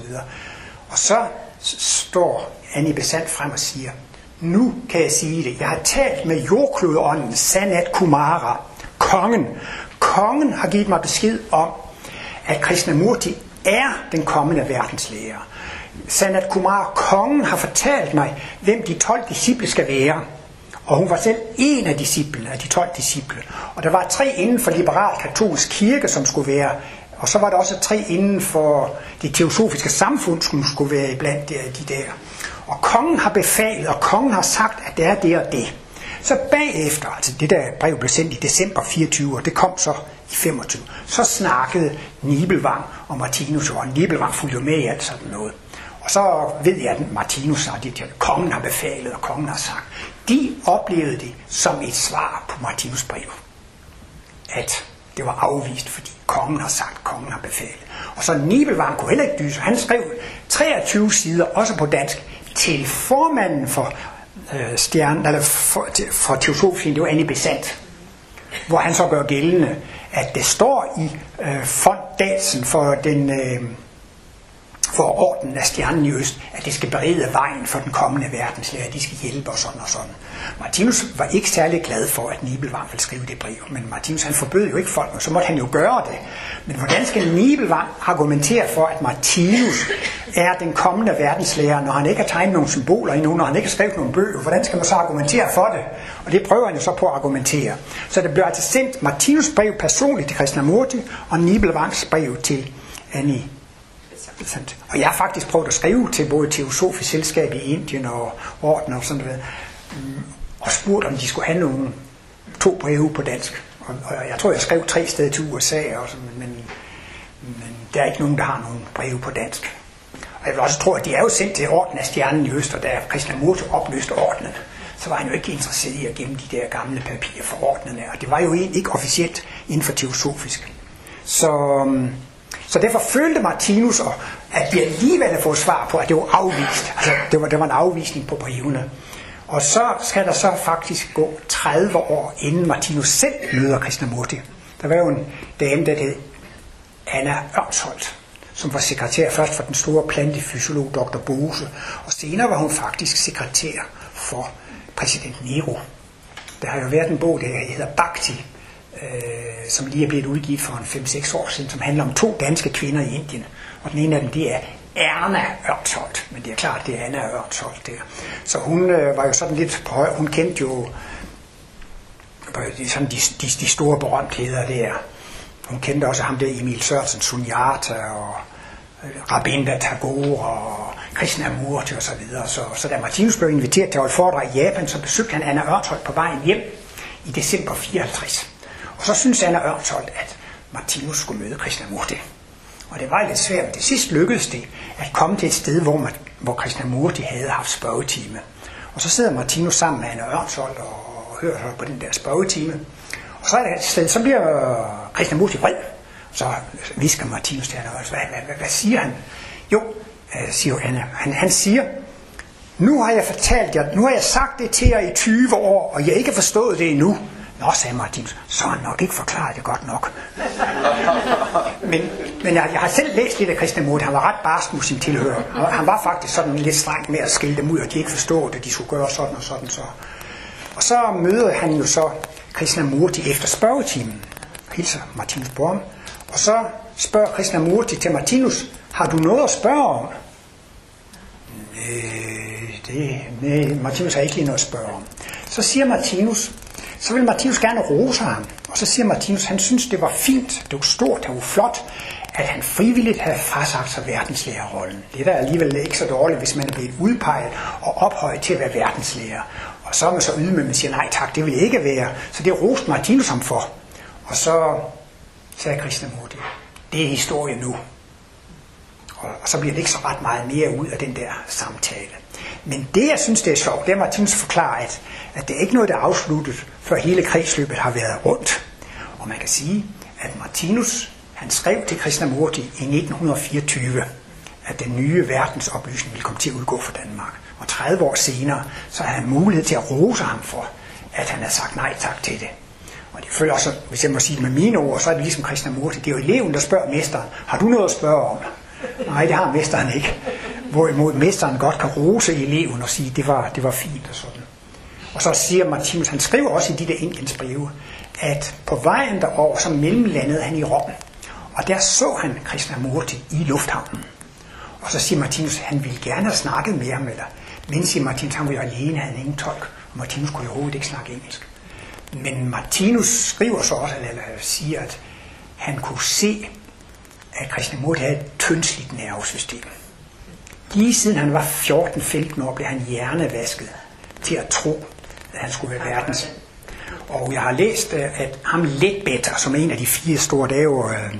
Og så står Annie Besant frem og siger, nu kan jeg sige det, jeg har talt med jordklodånden Sanat Kumara, kongen. Kongen har givet mig besked om, at Krishnamurti er den kommende verdenslærer. Sanat Kumar, kongen, har fortalt mig, hvem de 12 disciple skal være. Og hun var selv en af disciplene, af de 12 disciple. Og der var tre inden for liberal katolsk kirke, som skulle være, og så var der også tre inden for det teosofiske samfund, som skulle være blandt de, de der. Og kongen har befalet, og kongen har sagt, at det er det og det. Så bagefter, altså det der brev blev sendt i december 24, og det kom så i 25, så snakkede Nibelvang og Martinus, og Nibelvang fulgte jo med i alt sådan noget. Og så ved jeg, at Martinus sagde, at kongen har befalet, og kongen har sagt. De oplevede det som et svar på Martinus brev. At det var afvist, fordi kongen har sagt, kongen har befalet. Og så Nibelvang kunne heller ikke dyse. Han skrev 23 sider, også på dansk, til formanden for øh, stjernen, eller for, for teosofien, det var Annie Besant, hvor han så gør gældende, at det står i øh, fonddatsen for den øh, for orden af stjernen i øst, at det skal berede vejen for den kommende verdenslærer, de skal hjælpe og sådan og sådan. Martinus var ikke særlig glad for, at Nibelvang ville skrive det brev, men Martinus han forbød jo ikke folk, og så måtte han jo gøre det. Men hvordan skal Nibelvang argumentere for, at Martinus er den kommende verdenslærer, når han ikke har tegnet nogle symboler endnu, når han ikke har skrevet nogle bøger? Hvordan skal man så argumentere for det? Og det prøver han jo så på at argumentere. Så det blev altså sendt Martinus brev personligt til Krishnamurti, og Nibelvangs brev til Annie og jeg har faktisk prøvet at skrive til både Teosofisk Selskab i Indien og Orden og sådan noget, mm, og spurgt, om de skulle have nogle to breve på dansk. Og, og jeg tror, jeg skrev tre steder til USA, også, sådan, men, men der er ikke nogen, der har nogle breve på dansk. Og jeg vil også tro, at de er jo sendt til Orden af Stjernen i Øst, og da Krishnamurti opløste ordenen, så var han jo ikke interesseret i at gemme de der gamle papirer for ordnerne, og det var jo egentlig ikke officielt inden for teosofisk. Så, mm, så derfor følte Martinus, at vi alligevel havde fået svar på, at det var afvist. Altså, det var, det var en afvisning på brevene. Og så skal der så faktisk gå 30 år, inden Martinus selv møder Krishnamurti. Der var jo en dame, der hed Anna Ørnsholt, som var sekretær først for den store plantefysiolog Dr. Bose, og senere var hun faktisk sekretær for præsident Nero. Der har jo været en bog, der hedder Bhakti, øh, som lige er blevet udgivet for en 5-6 år siden, som handler om to danske kvinder i Indien. Og den ene af dem, det er Erna Ørtsholt, men det er klart, det er Anna Ørtsholt der. Så hun øh, var jo sådan lidt på høj, hun kendte jo sådan de, de, de store berømtheder der. Hun kendte også ham der Emil Sørensen, Sunyata og øh, Rabindranath Tagore og Krishnamurti og så videre. Så, så da Martinus blev inviteret til at holde foredrag i Japan, så besøgte han Anna Ørtsholt på vejen hjem i december 54. Og så synes Anna Ørnsholt, at Martinus skulle møde Krishnamurti. Og det var lidt svært, men det sidst lykkedes det at komme til et sted, hvor, man, hvor Krishnamurti havde haft spørgetime. Og så sidder Martinus sammen med Anna Ørnsholt og, og hører på den der spørgetime. Og så er det et sted, så bliver Krishnamurti vred. Så visker Martinus til Anna Ørnsholt, hvad, hvad, hvad, hvad siger han? Jo, øh, siger Anna, han, han siger, nu har jeg fortalt jer, nu har jeg sagt det til jer i 20 år, og jeg ikke forstået det endnu. Nå, sagde Martinus, så har han nok ikke forklaret det godt nok. men men jeg, jeg har selv læst lidt af Krishnamurti. Han var ret barsk mod sin tilhører. Og han var faktisk sådan lidt streng med at skille dem ud, og de ikke forstod det, de skulle gøre sådan og sådan. Så. Og så møder han jo så Krishnamurti efter spørgetimen. Hilser Martinus Borm. Og så spørger Krishnamurti til Martinus, har du noget at spørge om? Øh, det, nej, Martinus har ikke lige noget at spørge om. Så siger Martinus, så vil Martinus gerne rose ham. Og så siger Martinus, han synes, det var fint, det var stort, det var flot, at han frivilligt havde frasagt sig verdenslærerrollen. Det er da alligevel ikke så dårligt, hvis man er blevet udpeget og ophøjet til at være verdenslærer. Og så er man så ydmyg, man siger, nej tak, det vil ikke være. Så det roste Martinus ham for. Og så sagde Krishnamurti, det er historie nu. Og, så bliver det ikke så ret meget mere ud af den der samtale. Men det, jeg synes, det er sjovt, det er Martinus forklarer, at, at det er ikke noget, der er afsluttet, før hele kredsløbet har været rundt. Og man kan sige, at Martinus, han skrev til Krishnamurti i 1924, at den nye verdensoplysning ville komme til at udgå for Danmark. Og 30 år senere, så havde han mulighed til at rose ham for, at han havde sagt nej tak til det. Og det følger så, hvis jeg må sige det med mine ord, så er det ligesom Krishnamurti. Det er jo eleven, der spørger mesteren, har du noget at spørge om? Nej, det har mesteren ikke. Hvorimod mesteren godt kan rose eleven og sige, det var, det var fint og sådan. Og så siger Martinus, han skriver også i de der Indiens breve, at på vejen derover, så mellemlandede han i Rom. Og der så han Krishnamurti i lufthavnen. Og så siger Martinus, han ville gerne have snakket med ham, eller, men siger Martinus, han var jo alene, han havde ingen tolk, og Martinus kunne jo overhovedet ikke snakke engelsk. Men Martinus skriver så også, eller siger, at han kunne se, at Krishnamurti havde et tyndsligt nervesystem. Lige siden han var 14-15 år, blev han hjernevasket til at tro, at han skulle være verdens. Og jeg har læst, øh, at ham Ledbetter, som er en af de fire store, det er jo øh,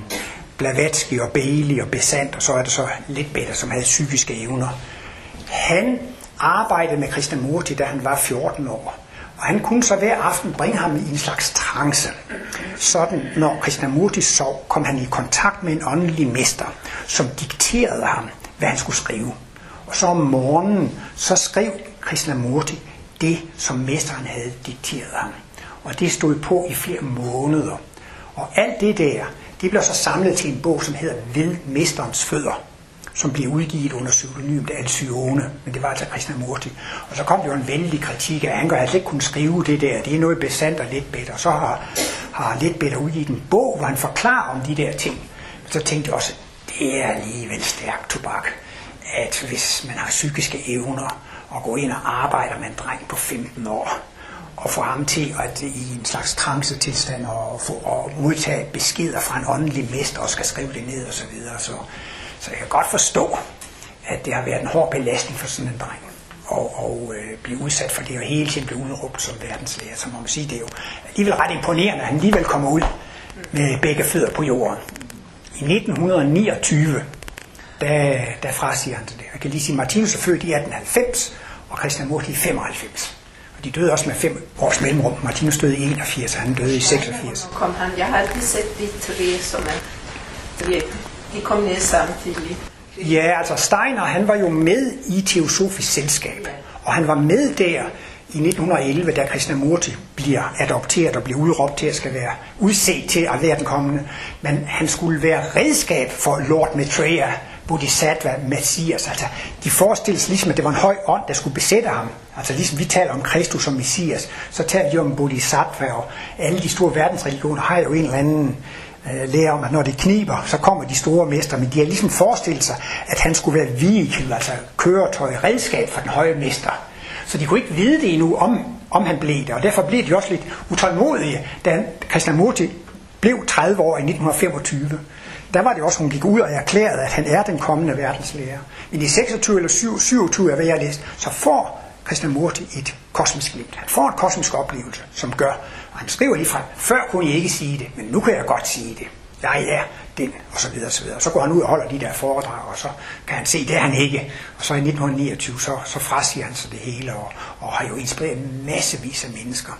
Blavatsky og Bailey og Besant, og så er det så Ledbetter, som havde psykiske evner. Han arbejdede med Krishnamurti, da han var 14 år. Og han kunne så hver aften bringe ham i en slags trance. Sådan, når Krishnamurti sov, kom han i kontakt med en åndelig mester, som dikterede ham, hvad han skulle skrive. Og så om morgenen, så skrev Krishnamurti det, som mesteren havde dikteret ham. Og det stod på i flere måneder. Og alt det der, det blev så samlet til en bog, som hedder Ved Mesterens Fødder som blev udgivet under pseudonymet Alcyone, men det var altså Krishnamurti. Og så kom der jo en vældig kritik af, at han altså ikke kunne skrive det der, det er noget besandt og lidt bedre. Så har, har lidt bedre udgivet en bog, hvor han forklarer om de der ting. Men så tænkte jeg også, det er alligevel stærk tobak, at hvis man har psykiske evner, og går ind og arbejder med en dreng på 15 år, og få ham til at i en slags trance-tilstand og, få, og modtage beskeder fra en åndelig mester og skal skrive det ned og så videre. Så, så jeg kan godt forstå, at det har været en hård belastning for sådan en dreng og, og øh, blive udsat for det, og hele tiden blive udråbt som verdenslærer. Så må man sige, det er jo alligevel ret imponerende, at han alligevel kommer ud med begge fødder på jorden. I 1929, der, der frasiger han det. Jeg kan lige sige, at Martinus er født i 1890, og Krishnamurti i 95. Og de døde også med fem års mellemrum. Martinus døde i 81, og han døde i 86. Kom han. Jeg har altid set de tre som er de kom ned samtidig. Ja, altså Steiner, han var jo med i Teosofisk Selskab, og han var med der i 1911, da Krishnamurti bliver adopteret og bliver udråbt til at skal være udset til at være den kommende. Men han skulle være redskab for Lord Maitreya, Bodhisattva, Messias. Altså, de forestilles ligesom, at det var en høj ånd, der skulle besætte ham. Altså ligesom vi taler om Kristus som Messias, så taler vi om Bodhisattva, og alle de store verdensreligioner har jo en eller anden øh, lære om, at når det kniber, så kommer de store mestre, men de har ligesom forestillet sig, at han skulle være vehicle, altså køretøj, redskab for den høje mester. Så de kunne ikke vide det endnu, om, om han blev det, og derfor blev de også lidt utålmodige, da Krishnamurti blev 30 år i 1925. Der var det også, hun gik ud og erklærede, at han er den kommende verdenslærer. Men i 26 eller 27, hvad jeg læst, så får Krishnamurti et kosmisk glimt. Han får en kosmisk oplevelse, som gør, og han skriver lige fra, før kunne I ikke sige det, men nu kan jeg godt sige det. Jeg er den, og så videre, og så videre. Så går han ud og holder de der foredrag, og så kan han se, det er han ikke. Og så i 1929, så, så frasiger han sig det hele, og, og har jo inspireret massevis af mennesker.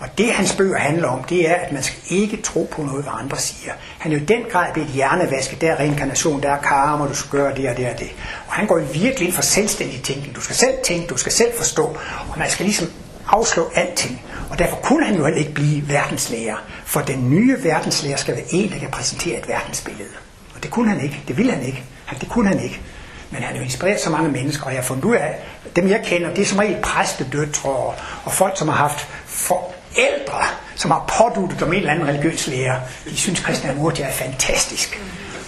Og det, hans bøger handler om, det er, at man skal ikke tro på noget, hvad andre siger. Han er jo i den grad blevet hjernevasket. Der er reinkarnation, der er karma, du skal gøre det og det og det. Og han går virkelig ind for selvstændig tænkning. Du skal selv tænke, du skal selv forstå, og man skal ligesom afslå alting. Og derfor kunne han jo heller ikke blive verdenslærer. For den nye verdenslærer skal være en, der kan præsentere et verdensbillede. Og det kunne han ikke. Det ville han ikke. Det kunne han ikke. Men han har jo inspireret så mange mennesker, og jeg har fundet ud af, dem jeg kender, det er som regel præstedøtre og, og folk, som har haft forældre, som har påduttet dem en eller anden religiøs lærer. De synes, at Krishnamurti er fantastisk.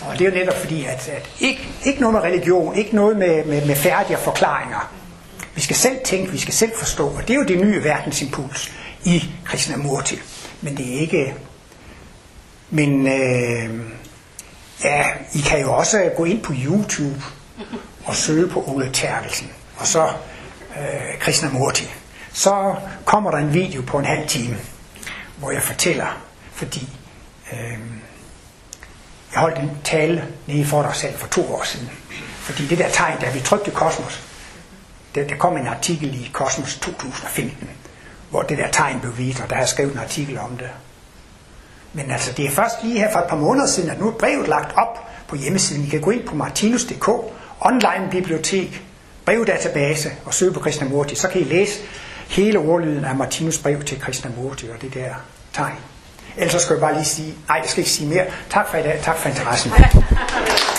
Og det er jo netop fordi, at, at ikke, ikke noget med religion, ikke noget med, med, med færdige forklaringer. Vi skal selv tænke, vi skal selv forstå, og det er jo det nye verdensimpuls i Krishnamurti. Men det er ikke... Men øh, ja, I kan jo også gå ind på YouTube og søge på Ole Terkelsen, og så øh, Krishnamurti. Så kommer der en video på en halv time, hvor jeg fortæller, fordi øh, jeg holdt en tale nede i foredragssalen for to år siden. Fordi det der tegn, der vi trykte Kosmos, der, der kom en artikel i Kosmos 2015, hvor det der tegn blev vidt, og der har jeg skrevet en artikel om det. Men altså, det er først lige her for et par måneder siden, at nu er brevet lagt op på hjemmesiden. I kan gå ind på martinus.dk, online bibliotek, brevdatabase og søge på Krishnamurti. Så kan I læse hele ordlyden af Martinus brev til Krishnamurti og det der tegn. Ellers så skal jeg bare lige sige, nej, jeg skal ikke sige mere. Tak for i dag, tak for interessen.